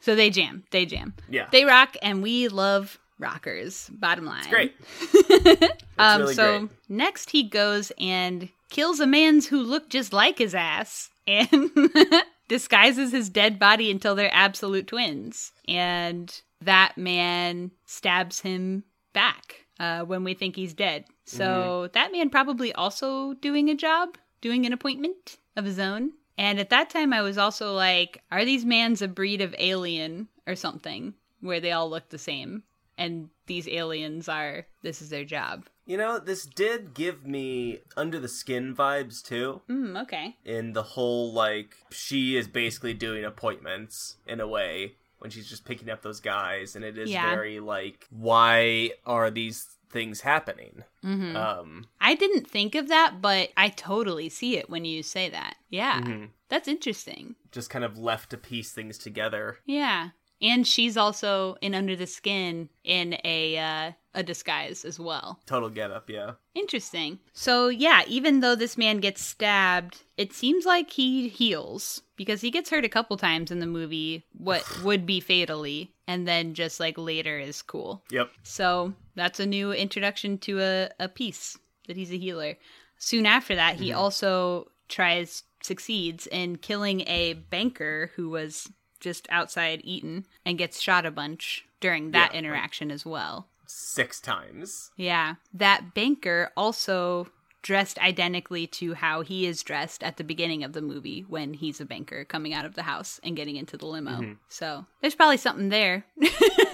So they jam. They jam. Yeah. They rock and we love rockers. Bottom line. Great. <laughs> It's Um, really so great. next he goes and kills a man's who look just like his ass and <laughs> disguises his dead body until they're absolute twins. And that man stabs him back uh, when we think he's dead. So Mm-hmm. that man probably also doing a job, doing an appointment of his own. And at that time, I was also like, are these mans a breed of alien or something where they all look the same? And these aliens are, this is their job. You know, this did give me under the skin vibes too. Mm, okay. In the whole like she is basically doing appointments in a way when she's just picking up those guys, and it is Yeah. very like, why are these things happening? hmm Um, I didn't think of that, but I totally see it when you say that. Yeah. mhm. That's interesting. just kind of left to piece things together. Yeah. And she's also in Under the Skin in a uh, a disguise as well. Total get up, yeah. Interesting. So yeah, even though this man gets stabbed, it seems like he heals because he gets hurt a couple times in the movie, what <sighs> would be fatally, and then just like later is cool. Yep. So that's a new introduction to a, a piece that he's a healer. Soon after that, he mm-hmm. also tries, succeeds in killing a banker who was just outside Eaton and gets shot a bunch during that Yeah. interaction as well. Six times. Yeah. That banker also dressed identically to how he is dressed at the beginning of the movie when he's a banker coming out of the house and getting into the limo. Mm-hmm. So there's probably something there.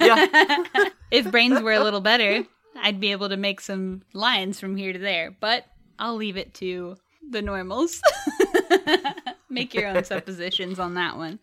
Yeah. <laughs> if brains were a little better, I'd be able to make some lines from here to there, but I'll leave it to the normals. <laughs> make your own <laughs> suppositions on that one.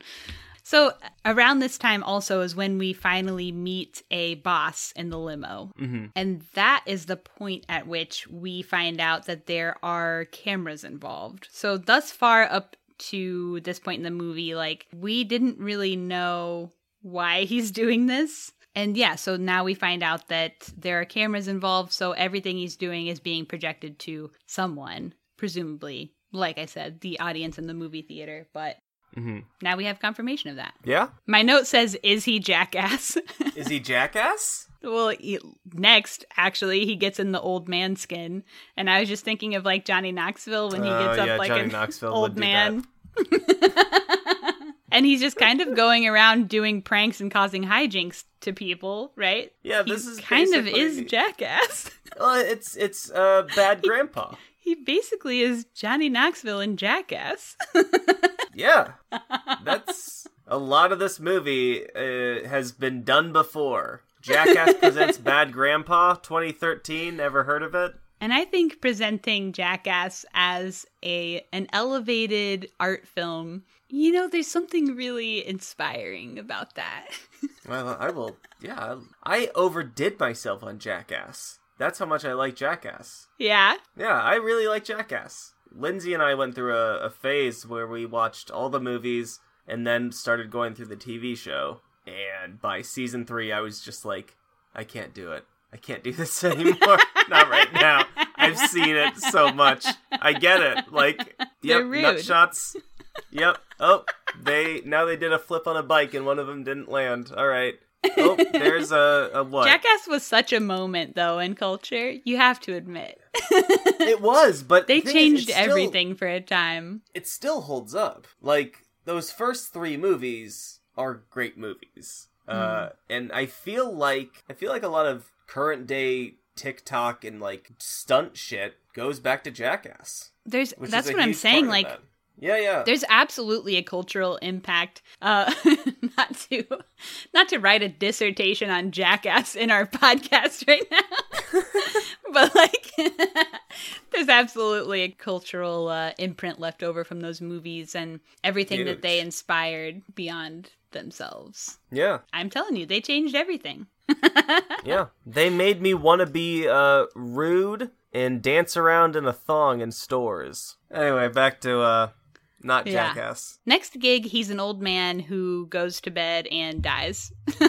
So, around this time also is when we finally meet a boss in the limo. Mhm. And that is the point at which we find out that there are cameras involved. So, thus far up to this point in the movie, like, we didn't really know why <laughs> he's doing this. And yeah, so now we find out that there are cameras involved, so everything he's doing is being projected to someone, presumably, like I said, the audience in the movie theater. But hmm now we have confirmation of that. Yeah? My note says, Is he jackass? <laughs> Is he jackass? well, he, next, actually, he gets in the old man skin. And I was just thinking of like Johnny Knoxville when he Oh, gets up yeah, like Johnny an Knoxville old man. <laughs> and he's just kind of going around doing pranks and causing hijinks to people, right? Yeah, he this is kind of is jackass. <laughs> Well, it's it's uh bad grandpa. he basically is Johnny Knoxville in Jackass. Yeah. <laughs> That's a lot of this movie uh, has been done before. Jackass <laughs> presents Bad Grandpa 2013. Never heard of it? And I think presenting Jackass as a an elevated art film, you know, there's something really inspiring about that. <laughs> Well, I will. Yeah, I overdid myself on Jackass. That's how much I like Jackass. yeah. Yeah, I really like Jackass. Lindsay and I went through a, a phase where we watched all the movies and then started going through the TV show. And by season three, I was just like, I can't do it. I can't do <laughs> this anymore. Not right now. I've seen it so much. I get it. Like, yep, nut shots. Yep. Oh, they now they did a flip on a bike and one of them didn't land. All right. Oh, <laughs> there's a, a what? Jackass was such a moment though in culture. You have to admit. it <laughs> was, but they changed is, everything still, for a time. It still holds up. Like those first three movies are great movies. Mm. Uh, mm-hmm. and I feel like I feel like a lot of current day TikTok and like stunt shit goes back to Jackass. There's that's what I'm saying. Like yeah, yeah. There's absolutely a cultural impact. Uh, <laughs> not to not to write a dissertation on Jackass in our <laughs> podcast right now, <laughs> but like, there's absolutely a cultural uh, imprint left over from those movies and everything Huge. that they inspired beyond themselves. Yeah, I'm telling you, they changed everything. yeah, they made me want to be uh, rude and dance around in a thong in stores. Anyway, back to uh, not yeah. Jackass. Next gig, he's an old man who goes to bed and dies. <sighs>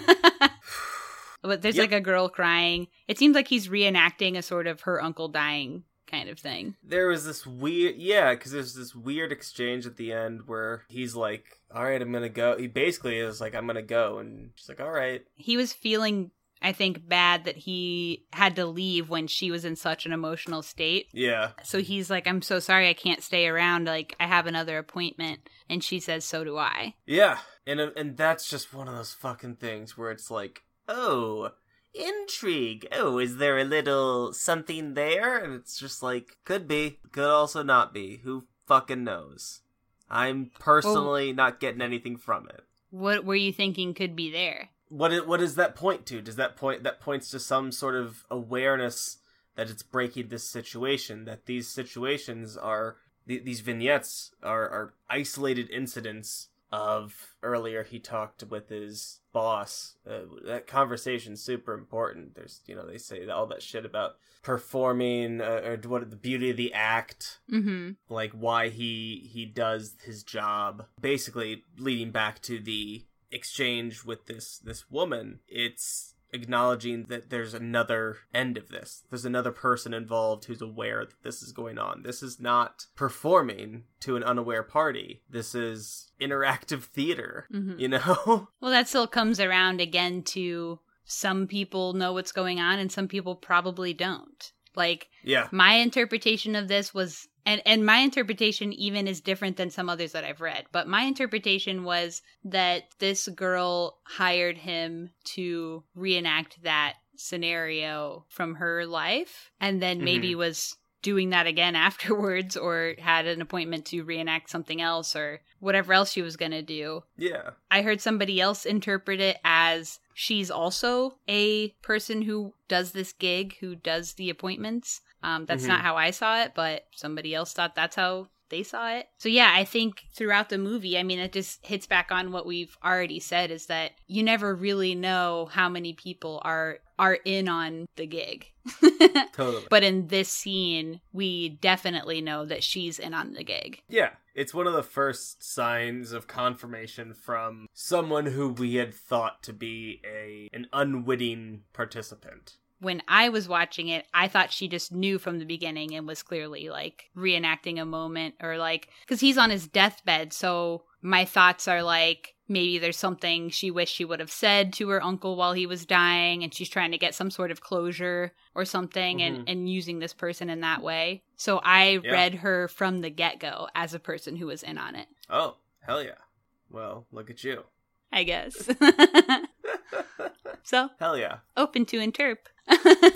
but there's yep. like a girl crying. It seems like he's reenacting a sort of her uncle dying kind of thing. There was this weird, yeah, because there's this weird exchange at the end where he's like, "All right, I'm gonna go." He basically is like, "I'm gonna go," and she's like, "All right." He was feeling I think, bad that he had to leave when she was in such an emotional state. Yeah. So he's like, I'm so sorry I can't stay around. Like, I have another appointment. And she says, So do I. Yeah. And, uh, and that's just one of those fucking things where it's like, Oh, intrigue. Oh, is there a little something there? And it's just like, could be, could also not be. Who fucking knows? I'm personally well, not getting anything from it. What were you thinking could be there? What what does that point to? Does that point that points to some sort of awareness that it's breaking this situation? That these situations are these vignettes are are isolated incidents of earlier he talked with his boss uh, that conversation's super important there's you know they say all that shit about performing uh, or what the beauty of the act mm-hmm. like why he he does his job basically leading back to the exchange with this this woman, it's acknowledging that there's another end of this. There's another person involved who's aware that this is going on. This is not performing to an unaware party. This is interactive theater, mm-hmm. you know? <laughs> Well, that still comes around again to some people know what's going on and some people probably don't. Like, yeah. my interpretation of this was and and my interpretation even is different than some others that I've read. But my interpretation was that this girl hired him to reenact that scenario from her life and then maybe mm-hmm. was doing that again <laughs> afterwards or had an appointment to reenact something else or whatever else she was going to do. Yeah. I heard somebody else interpret it as she's also a person who does this gig, who does the appointments. Um, that's mm-hmm. not how I saw it, but somebody else thought that's how they saw it. So yeah, I think throughout the movie, I mean, it just hits back on what we've already said is that you never really know how many people are are in on the gig. <laughs> totally. But in this scene, we definitely know that she's in on the gig. Yeah. It's one of the first signs of confirmation from someone who we had thought to be a an unwitting participant when I was watching it, I thought she just knew from the beginning and was clearly like reenacting a moment or like, because he's on his deathbed. So my thoughts are like, maybe there's something she wished she would have said to her uncle while he was dying and she's trying to get some sort of closure or something mm-hmm. and, and using this person in that way. So I yeah. read her from the get go as a person who was in on it. Oh, hell yeah. Well, look at you. I guess. <laughs> <laughs> so, hell yeah. Open to interp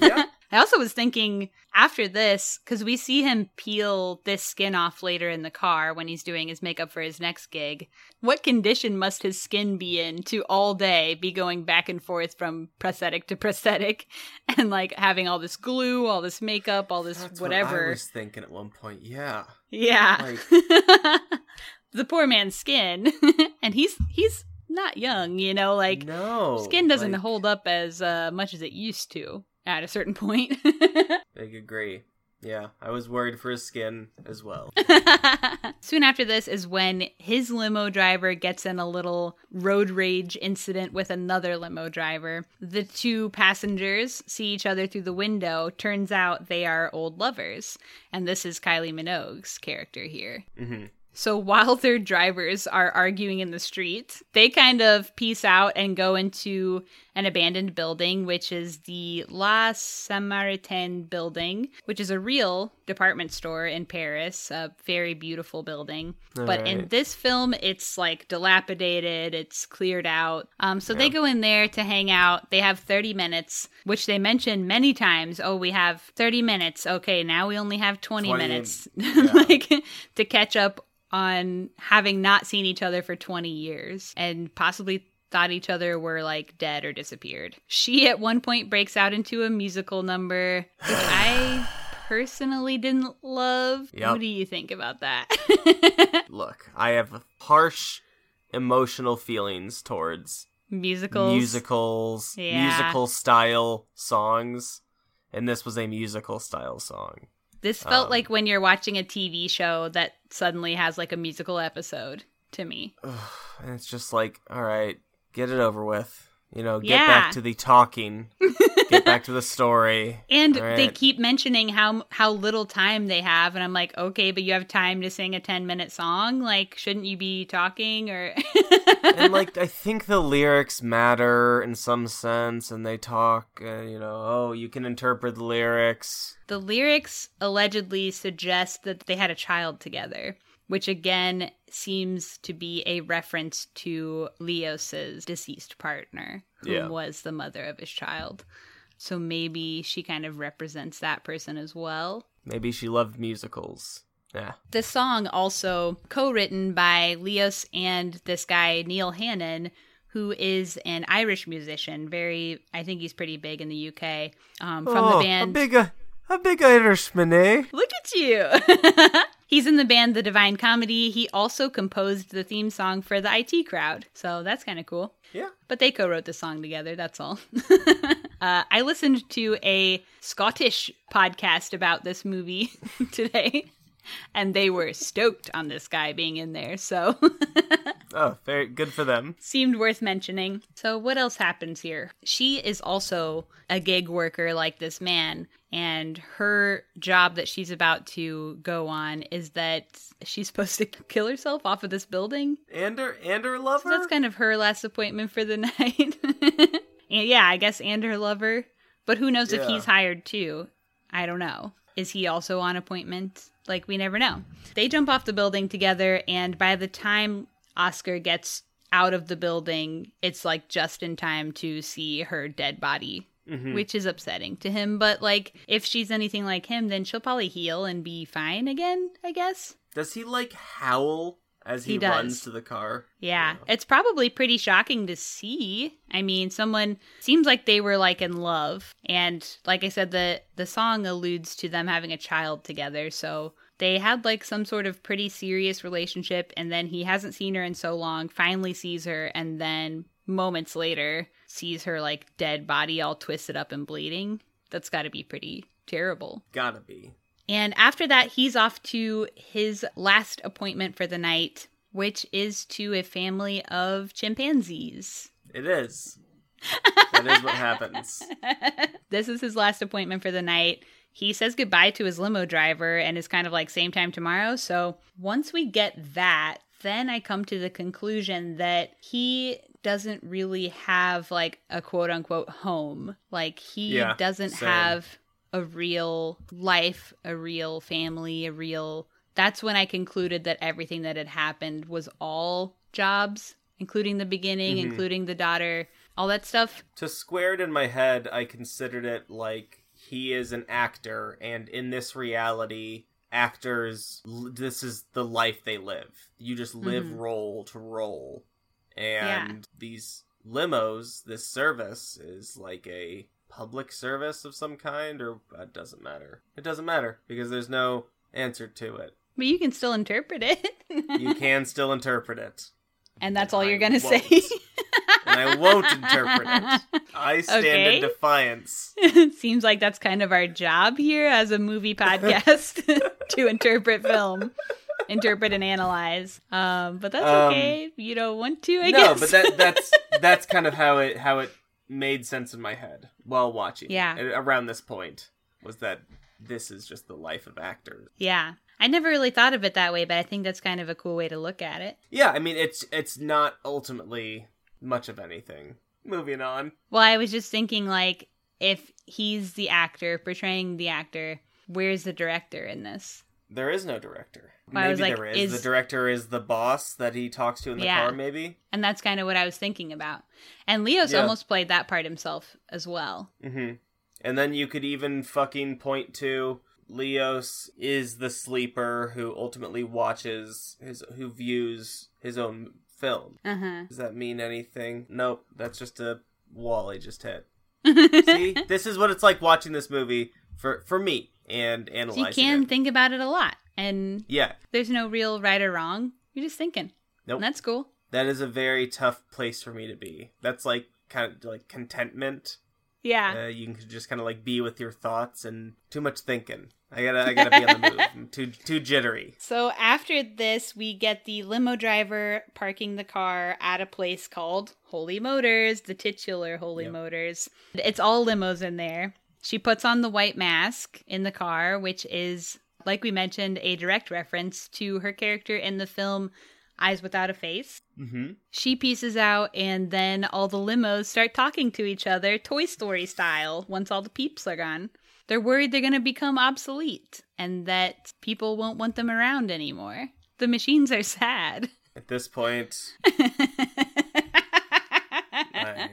yeah. <laughs> I also was thinking after this, because we see him peel this skin off later in the car when he's doing his makeup for his next gig. What condition must his skin be in to all day be going back and forth from prosthetic to prosthetic <laughs> and like having all this glue, all this makeup, all this That's whatever? What I was thinking at one point, yeah. Yeah. Like... <laughs> the poor man's skin. and he's he's not young, you know, like no, skin doesn't like... hold up as uh, much as it used to at a certain point. <laughs> Big agree. Yeah, I was worried for his skin as well. <laughs> Soon after this is when his limo driver gets in a little road rage incident with another limo driver. The two passengers see each other through the window. Turns out they are old lovers. And this is Kylie Minogue's character here. hmm So while their drivers are arguing in the street, they kind of peace out and go into an abandoned building, which is the La Samaritaine building, which is a real department store in Paris, a very beautiful building. but in this film, it's like dilapidated, it's cleared out. Um, so they go in there to hang out. They have 30 minutes, which they mention many times. Oh, we have 30 minutes. Okay, now we only have 20, 20 minutes. yeah. <laughs> like to catch up on having not seen each other for 20 years and possibly thought each other were like dead or disappeared. She at one point breaks out into a musical number, which <sighs> I personally didn't love. Yep. What do you think about that? <laughs> Look, I have harsh emotional feelings towards Musicals. musicals, Yeah. musical style songs, and this was a musical style song. This felt Um, like when you're watching a TV show that suddenly has like a musical episode to me. <sighs> And it's just like, all right, get it over with. You know, get Yeah. back to the talking, get back to the story. <laughs> And All they keep mentioning how how little time they have, and I'm like, okay, but you have time to sing a 10 minute song. Like, shouldn't you be talking or? <laughs> and like I think the lyrics matter in some sense, and they talk. Uh, you know, oh, you can interpret the lyrics. the lyrics allegedly suggest that they had a child together, which again seems to be a reference to Leos's deceased partner, who Yeah. was the mother of his child. So maybe she kind of represents that person as well. Maybe she loved musicals. Yeah. The song also co-written by Leos and this guy Neil Hannon, who is an Irish musician. Very, I think he's pretty big in the UK. Um, from the Oh, band. a big, uh, a big Irishman, eh? Look at you. <laughs> He's in the band The Divine Comedy. He also composed the theme song for the IT crowd. So that's kind of cool. Yeah. But they co wrote the song together, that's all. <laughs> uh, I listened to a Scottish podcast about this movie <laughs> today, and they were stoked on this guy being in there. So <laughs> Oh, very good for them. seemed worth mentioning. So, what else happens here? She is also a gig worker like this man, and her job that she's about to go on is that she's <laughs> supposed to kill herself off of this building. And her, and her lover. So that's kind of her last appointment for the <laughs> night. and yeah, I guess and her lover. But who knows if he's hired too? I don't know. Is he also on appointment? Like we never know. They jump off the building together and by the time Oscar gets out of the building, it's like just in time to see her dead body. Mhm. Which is upsetting to him, but like if she's anything like him, then she'll probably heal and be fine again, I guess. Does he like howl as he, He runs to the car? Yeah, it's probably pretty shocking to see. I mean, someone seems like they were like in love, and like I said, the the song alludes to them having a child together. So they had like some sort of pretty serious relationship, and then he hasn't seen her in so long. Finally sees her, and then moments later sees her like dead body all twisted up and bleeding. That's got to be pretty terrible. Gotta be. And after that, he's off to his last appointment for the night, which is to a family of chimpanzees. It is. that is what happens. <laughs> This is his last appointment for the night. He says goodbye to his limo driver and is kind of like same time tomorrow. So once we get that, then I come to the conclusion that he doesn't really have like a quote unquote home. Like he Yeah, doesn't same. have a real life, a real family, a real. That's when I concluded that everything that had happened was all jobs, including the beginning, Mhm. including the daughter, all that stuff. To square it in my head, I considered it like he is an actor, and in this reality, actors, this is the life they live. You just live Mhm. role to role. And these limos, this service, is like a public service of some kind, or it doesn't matter. It doesn't matter because there's no answer to it. But you can still interpret it. You can still interpret it. and that's all I you're going to say. and I won't interpret it. <laughs> I stand Okay. in defiance. <laughs> Seems like that's kind of our job here as a movie podcast <laughs> to interpret film, interpret and analyze. Um, but that's Um, okay. You don't want to, I no, guess. No, but that that's that's kind of how it how it made sense in my head while watching. Yeah. Around this point was that this is just the life of actors. yeah. I never really thought of it that way, but I think that's kind of a cool way to look at it. Yeah, I mean it's it's not ultimately much of anything. Moving on. Well, I was just thinking, like, if he's the actor portraying the actor, where's the director in this? There is no director. Well, I maybe was like, there is. is- The director is the boss that he talks to in the Yeah. car, maybe. And that's kind of what I was thinking about. And Leos Yeah. almost played that part himself as well. Mm-hmm. And then you could even fucking point to Leos is the sleeper who ultimately watches his who views his own film. Uh huh. Does that mean anything? Nope, that's just a wall I just hit. <laughs> See, this is what it's like watching this movie for for me and So you can it. think about it a lot, and yeah, there's no real right or wrong. You're just thinking. Nope. And that's cool. that is a very tough place for me to be. That's like kind of like contentment. Yeah. Uh, you can just kind of like be with your thoughts and too much thinking. I gotta, I gotta be on the move. <laughs> I'm too, too jittery. So after this, we get the limo driver parking the car at a place called Holy Motors, the titular Holy Yep. Motors. It's all limos in there. She puts on the white mask in the car, which is, like we mentioned, a direct reference to her character in the film Eyes Without a Face. Mm-hmm. She pieces out, and then all the limos start talking to each other, Toy Story style, once all the peeps are gone. They're worried they're going to become obsolete and that people won't want them around anymore. The machines are sad. At this point, <laughs> I...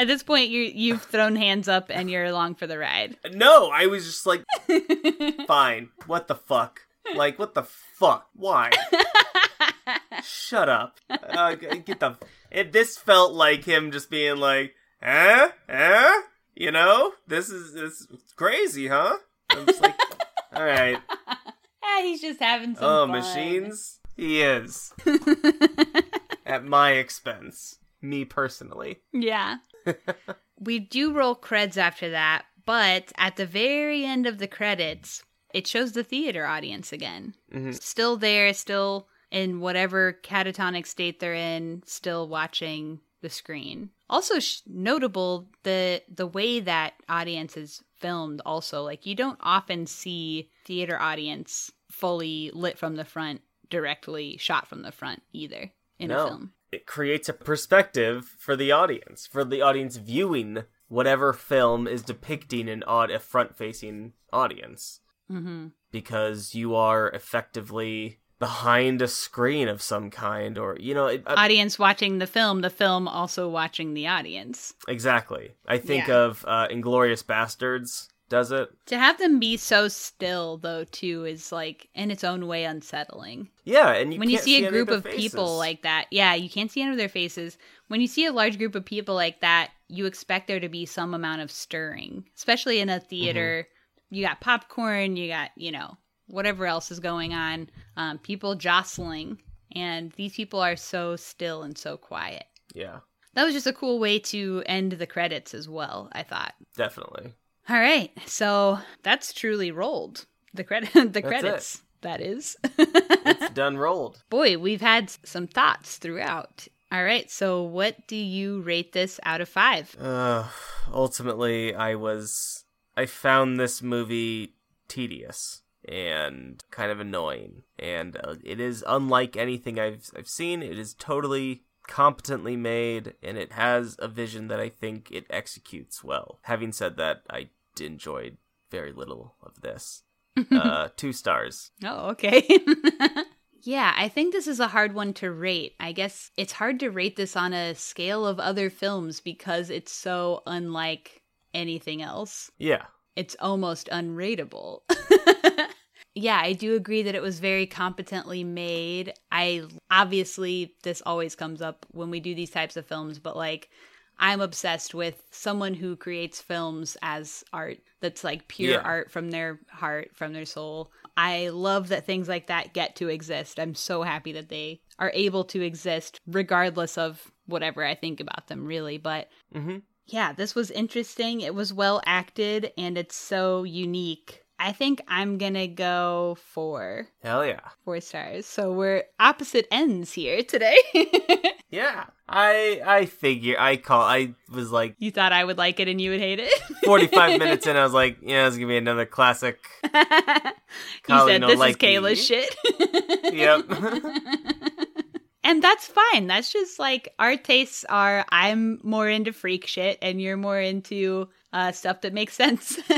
At this point, you you've thrown hands up and you're along for the ride. no, I was just like, <laughs> fine. What the fuck? Like, what the fuck? Why? Shut up. Uh, get the. It, this felt like him just being like, eh, eh. You know, this is this is crazy, huh? I'm just like, <laughs> all right. Ah, he's just having some Oh, fun. machines. He is <laughs> at my expense. Me personally. Yeah. We do roll creds after that, but at the very end of the credits, it shows the theater audience again. Mhm. Still there, still in whatever catatonic state they're in, still watching the screen. Also sh- notable the the way that audience is filmed also like you don't often see theater audience fully lit from the front directly shot from the front either in No. a film. It creates a perspective for the audience, for the audience viewing whatever film is depicting an odd, a front-facing audience, Mhm. because you are effectively behind a screen of some kind, or you know, it, uh, audience watching the film, the film also watching the audience. exactly. I think Yeah. of uh, Inglourious Basterds. Does it? To have them be so still, though, too, is like in its own way unsettling. Yeah, and you when you see any a group of people like that, yeah, you can't see any of their faces. When you see a large group of people like that, you expect there to be some amount of stirring, especially in a theater. Mm-hmm. You got popcorn, you got, you know, whatever else is going on, um, people jostling, and these people are so still and so quiet. yeah, That was just a cool way to end the credits as well, I thought. definitely. All right, so that's truly rolled. The credit, <laughs> the credits. That is. It's <laughs> done rolled. Boy, we've had some thoughts throughout. All right, so what do you rate this out of five? Uh, ultimately, I was. I found this movie tedious and kind of annoying, and uh, it is unlike anything I've I've seen. It is totally competently made, and it has a vision that I think it executes well. Having said that, I enjoyed very little of this. <laughs> uh, two stars. Oh, okay. <laughs> yeah, I think this is a hard one to rate. I guess it's hard to rate this on a scale of other films because it's so unlike anything else. Yeah, it's almost unrateable. <laughs> yeah, I do agree that it was very competently made. I obviously this always comes up when we do these types of films, but like I'm obsessed with someone who creates films as art that's like pure Yeah. art from their heart, from their soul. I love that things like that get to exist. I'm so happy that they are able to exist regardless of whatever I think about them, really. But Mm-hmm. yeah, this was interesting. It was well acted and it's so unique. I think I'm gonna go for Hell yeah. four stars. So we're opposite ends here today. <laughs> Yeah. I I figure I call I was like you thought I would like it and you would hate it. <laughs> 45 minutes in I was like, yeah, it's to be another classic. <laughs> you said no this is likey." Kayla's shit. Yep. and that's fine. That's just like our tastes are I'm more into freak shit and you're more into uh, stuff that makes sense. <laughs>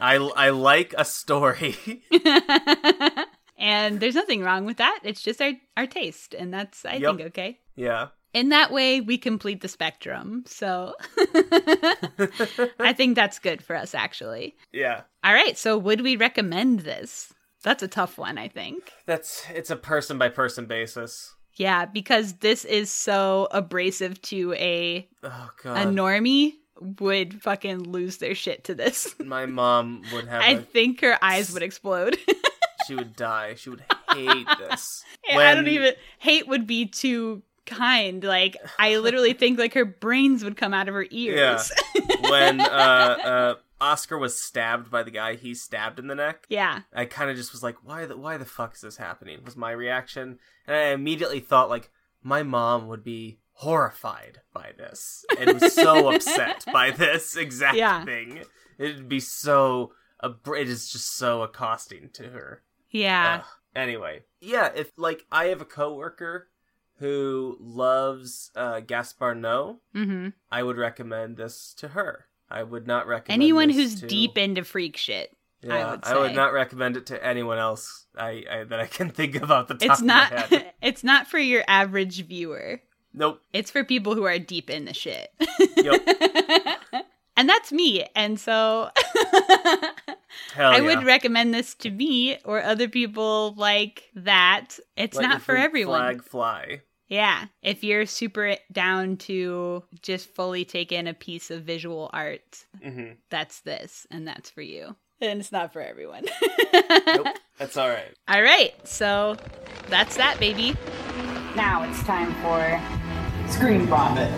I I like a story. <laughs> and there's nothing wrong with that. It's just our our taste and that's I Yep. think okay. yeah. In that way we complete the spectrum. So <laughs> I think that's good for us actually. Yeah. All right, so would we recommend this? That's a tough one, I think. That's it's a person by person basis. Yeah, because this is so abrasive to a Oh a normie would fucking lose their shit to this. <laughs> My mom would have I a, think her eyes would explode. she would die. She would hate this. <laughs> I don't even hate would be too kind. Like I literally <laughs> think like her brains would come out of her ears. Yeah. when uh uh Oscar was stabbed by the guy he stabbed in the neck. yeah. I kind of just was like, why the why the fuck is this happening? Was my reaction, and I immediately thought like my mom would be horrified by this and was so <laughs> upset by this exact Yeah. thing. It'd be so it is just so accosting to her. Yeah. Ugh. Anyway, yeah, if like I have a coworker who loves uh, Gaspar Noé, hmm I would recommend this to her. I would not recommend Anyone who's to- deep into freak shit. yeah, would I would not recommend it to anyone else. I, I that I can think of off the top It's of not my head. <laughs> it's not for your average viewer. Nope. It's for people who are deep in the shit. Yep. <laughs> and that's me. And so Hell I yeah. would recommend this to me or other people like that. It's Let your not for everyone. Flag fly. Yeah. If you're super down to just fully take in a piece of visual art, hmm that's this and that's for you. And it's not for everyone. Nope. <laughs> That's all right. All right. So that's that, baby. Now it's time for Screen Vomit.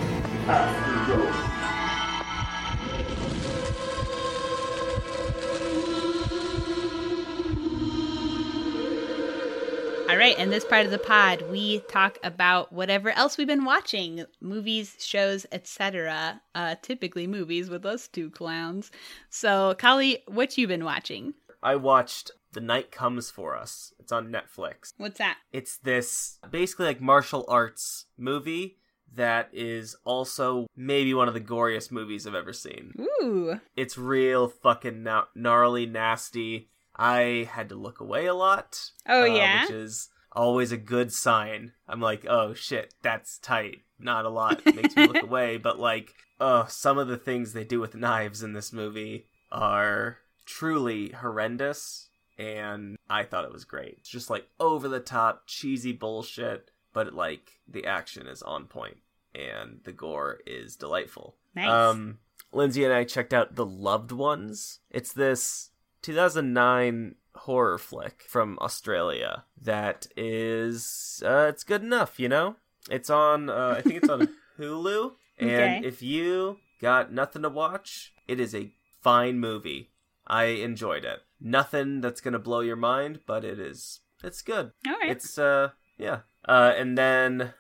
All right, in this part of the pod, we talk about whatever else we've been watching, movies, shows, etc. Uh, typically movies with us two clowns. So, Collie, what you been watching? I watched The Night Comes for Us. It's on Netflix. What's that? It's this basically like martial arts movie that is also maybe one of the goriest movies I've ever seen. Ooh, It's real fucking gna- gnarly, nasty. I had to look away a lot. Oh, uh, yeah? Which is always a good sign. I'm like, oh shit, that's tight. Not a lot <laughs> makes me look away, but like, oh, some of the things they do with knives in this movie are truly horrendous. And I thought it was great. It's just like over the top, cheesy bullshit, but like the action is on point and the gore is delightful. nice. Um, Lindsay and I checked out The Loved Ones. It's this 2009 horror flick from Australia that is uh, it's good enough, you know. It's on uh, I think it's on <laughs> Hulu, and Okay. if you got nothing to watch, it is a fine movie. I enjoyed it. Nothing that's gonna blow your mind, but it is it's good. All right. It's uh yeah. Uh and then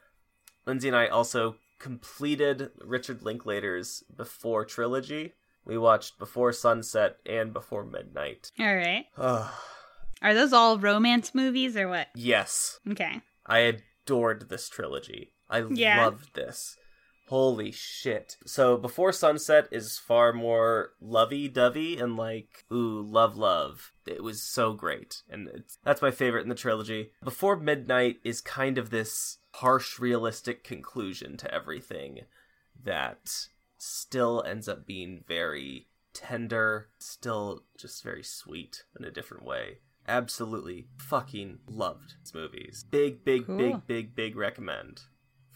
Lindsay and I also completed Richard Linklater's Before trilogy. We watched Before Sunset and Before Midnight. All right. Ah. Are those all romance movies or what? yes, Okay. I adored this trilogy. I Yeah. loved this. Holy shit. So Before Sunset is far more lovey-dovey and like, ooh, love love. It was so great. And it's, that's my favorite in the trilogy. Before Midnight is kind of this harsh realistic conclusion to everything that still ends up being very tender, still just very sweet in a different way. Absolutely fucking loved these movies. Big, big, Cool. big, big, big recommend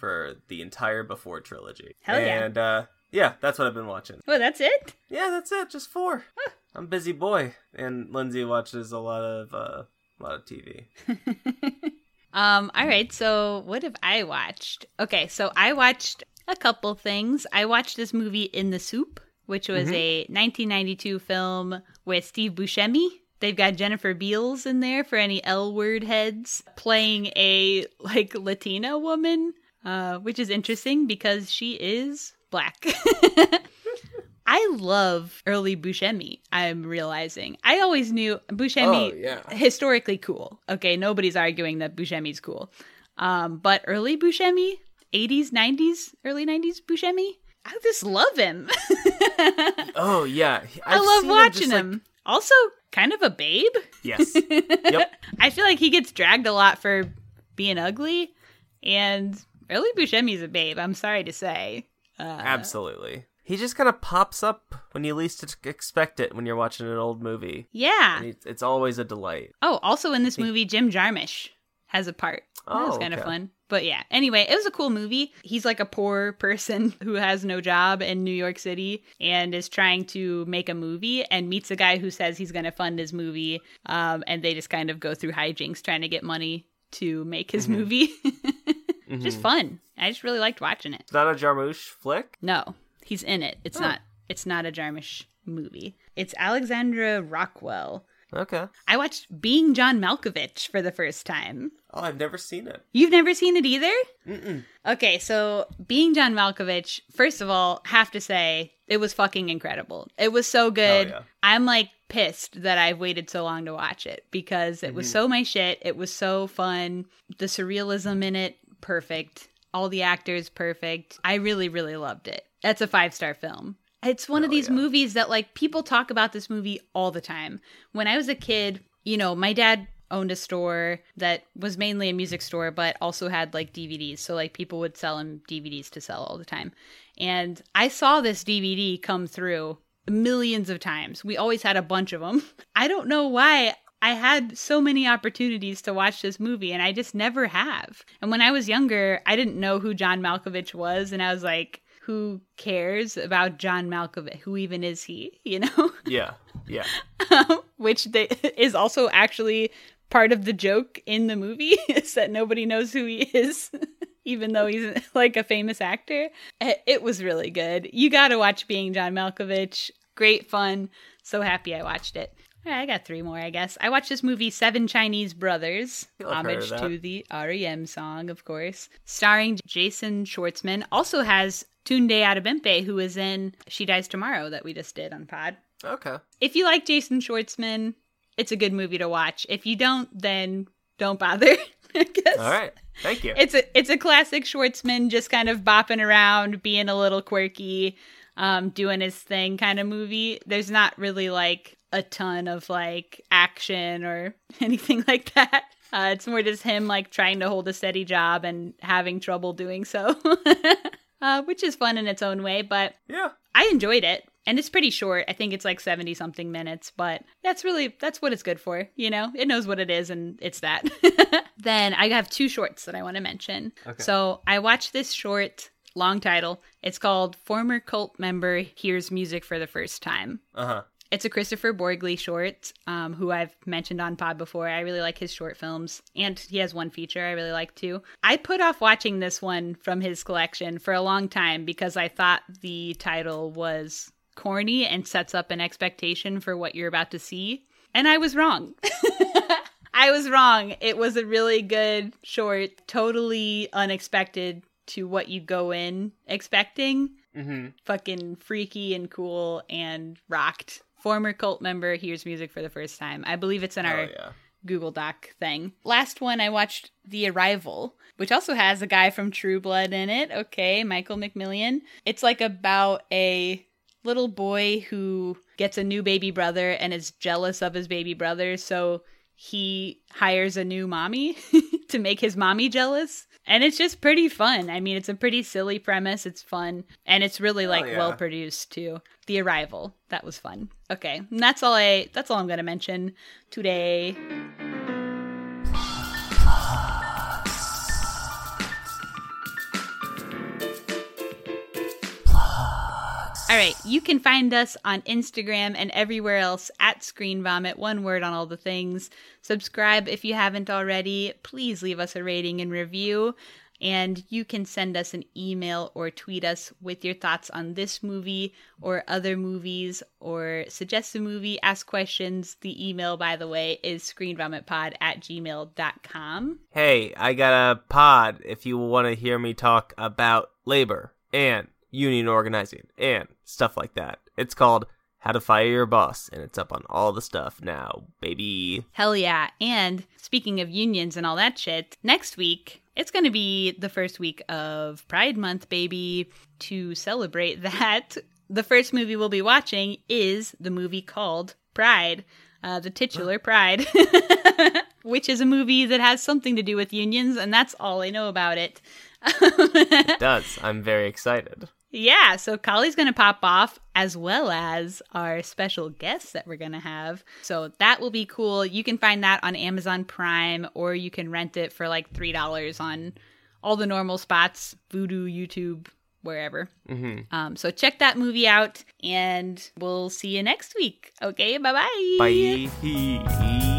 for the entire Before trilogy. Hell yeah. And uh yeah, that's what I've been watching. Well, that's it. Yeah, that's it. Just four. I'm a busy boy, and Lindsay watches a lot of uh, a lot of TV. <laughs> Um, all right, so what have I watched? Okay, so I watched a couple things. I watched this movie In the Soup, which was Mm-hmm. a 1992 film with Steve Buscemi. They've got Jennifer Beals in there for any L word heads, playing a like Latina woman, uh, which is interesting because she is black. <laughs> I love early Buscemi. I'm realizing. I always knew Buscemi Oh, yeah. historically cool. Okay, nobody's arguing that Buscemi's cool. Um, but early Buscemi, 80s, 90s, early 90s Buscemi, I just love him. <laughs> Oh yeah, I I've love watching just, like- him. Also, kind of a babe. yes. <laughs> yep. I feel like he gets dragged a lot for being ugly, and early Buscemi's a babe. I'm sorry to say. Uh, Absolutely. He just kind of pops up when you least expect it when you're watching an old movie. yeah. And it's, always a delight. Oh, also in this movie, Jim Jarmusch has a part. that was Oh, kind of fun. But yeah, anyway, it was a cool movie. He's like a poor person <laughs> who has no job in New York City and is trying to make a movie and meets a guy who says he's going to fund his movie. Um, and they just kind of go through hijinks trying to get money to make his Mm-hmm. movie. <laughs> Just fun. I just really liked watching it. It's not a Jarmusch flick. No, he's in it. It's Oh. not. It's not a Jarmusch movie. It's Alexandre Rockwell. Okay. I watched Being John Malkovich for the first time. Oh, I've never seen it. You've never seen it either? Okay, so Being John Malkovich, first of all, have to say, it was fucking incredible. It was so good. Oh, yeah. I'm like pissed that I've waited so long to watch it because it was Mm-hmm. so my shit. It was so fun. The surrealism in it, perfect. All the actors, perfect. I really, really loved it. That's a five star film. It's one of Oh, these yeah. movies that like people talk about this movie all the time. When I was a kid, you know, my dad owned a store that was mainly a music store but also had like DVDs. So like people would sell him DVDs to sell all the time. And I saw this DVD come through millions of times. We always had a bunch of them. <laughs> I don't know why I had so many opportunities to watch this movie and I just never have. And when I was younger, I didn't know who John Malkovich was and I was like, who cares about John Malkovich? Who even is he? <laughs> You know? Yeah. Yeah. <laughs> Which they, is also actually part of the joke in the movie <laughs> is that nobody knows who he is. Even though he's like a famous actor, It- it was really good. You got to watch Being John Malkovich. Great fun. So happy I watched it. Right, I got three more, I guess. I watched this movie, Seven Chinese Brothers, homage to the REM song, of course, starring Jason Schwartzman. Also has Tunde Adebimpe, who is in She Dies Tomorrow that we just did on Pod. Okay. If you like Jason Schwartzman, it's a good movie to watch. If you don't, then don't bother. <laughs> All right. Thank you. It's a it's a classic Schwartzman, just kind of bopping around, being a little quirky, um, doing his thing kind of movie. There's not really like a ton of like action or <laughs> anything like that. Uh, it's more just him like trying to hold a steady job and having trouble doing so, <laughs> uh, which is fun in its own way. But yeah. I enjoyed it. And it's pretty short. I think it's like 70 something minutes, but that's really that's what it's good for, you know? It knows what it is and it's that. <laughs> then I have two shorts that I want to mention. Okay. So, I watched this short, long title. It's called Former Cult Member Hears Music for the First Time. Uh huh. It's a Kristoffer Borgli short, um, who I've mentioned on Pod before. I really like his short films, and he has one feature I really like too. I put off watching this one from his collection for a long time because I thought the title was corny and sets up an expectation for what you're about to see, and I was wrong. <laughs> I was wrong. It was a really good short, totally unexpected to what you go in expecting Mm-hmm. fucking freaky and cool and rocked. Former cult member hears music for the first time. I believe it's in our Oh yeah. Google Doc thing. Last one, I watched The Arrival, which also has a guy from True Blood in it. Okay, Michael McMillian. It's like about a little boy who gets a new baby brother and is jealous of his baby brother, so he hires a new mommy <laughs> to make his mommy jealous. And it's just pretty fun. I mean, it's a pretty silly premise. It's fun. And it's really like yeah. well produced too. The Arrival. That was fun. Okay. And that's all I that's all I'm gonna mention today. All right, you can find us on Instagram and everywhere else at Screen Vomit, one word on all the things. Subscribe if you haven't already. Please leave us a rating and review. And you can send us an email or tweet us with your thoughts on this movie or other movies or suggest a movie, ask questions. The email, by the way, is screenvomitpod at gmail.com. Hey, I got a pod if you want to hear me talk about labor and union organizing and stuff like that. It's called How to Fire Your Boss, and it's up on all the stuff now, baby. Hell yeah. And speaking of unions and all that shit, next week, it's going to be the first week of Pride Month, baby. To celebrate <laughs> that, the first movie we'll be watching is the movie called Pride, uh, the titular Pride, <laughs> which is a movie that has something to do with unions, and that's all I know about it. <laughs> it does. I'm very excited. Yeah, so Collie's going to pop off as well as our special guests that we're going to have. So that will be cool. You can find that on Amazon Prime or you can rent it for like $3 on all the normal spots, Vudu, YouTube, wherever. Mm-hmm. Um, so check that movie out and we'll see you next week. Okay, bye-bye. Bye.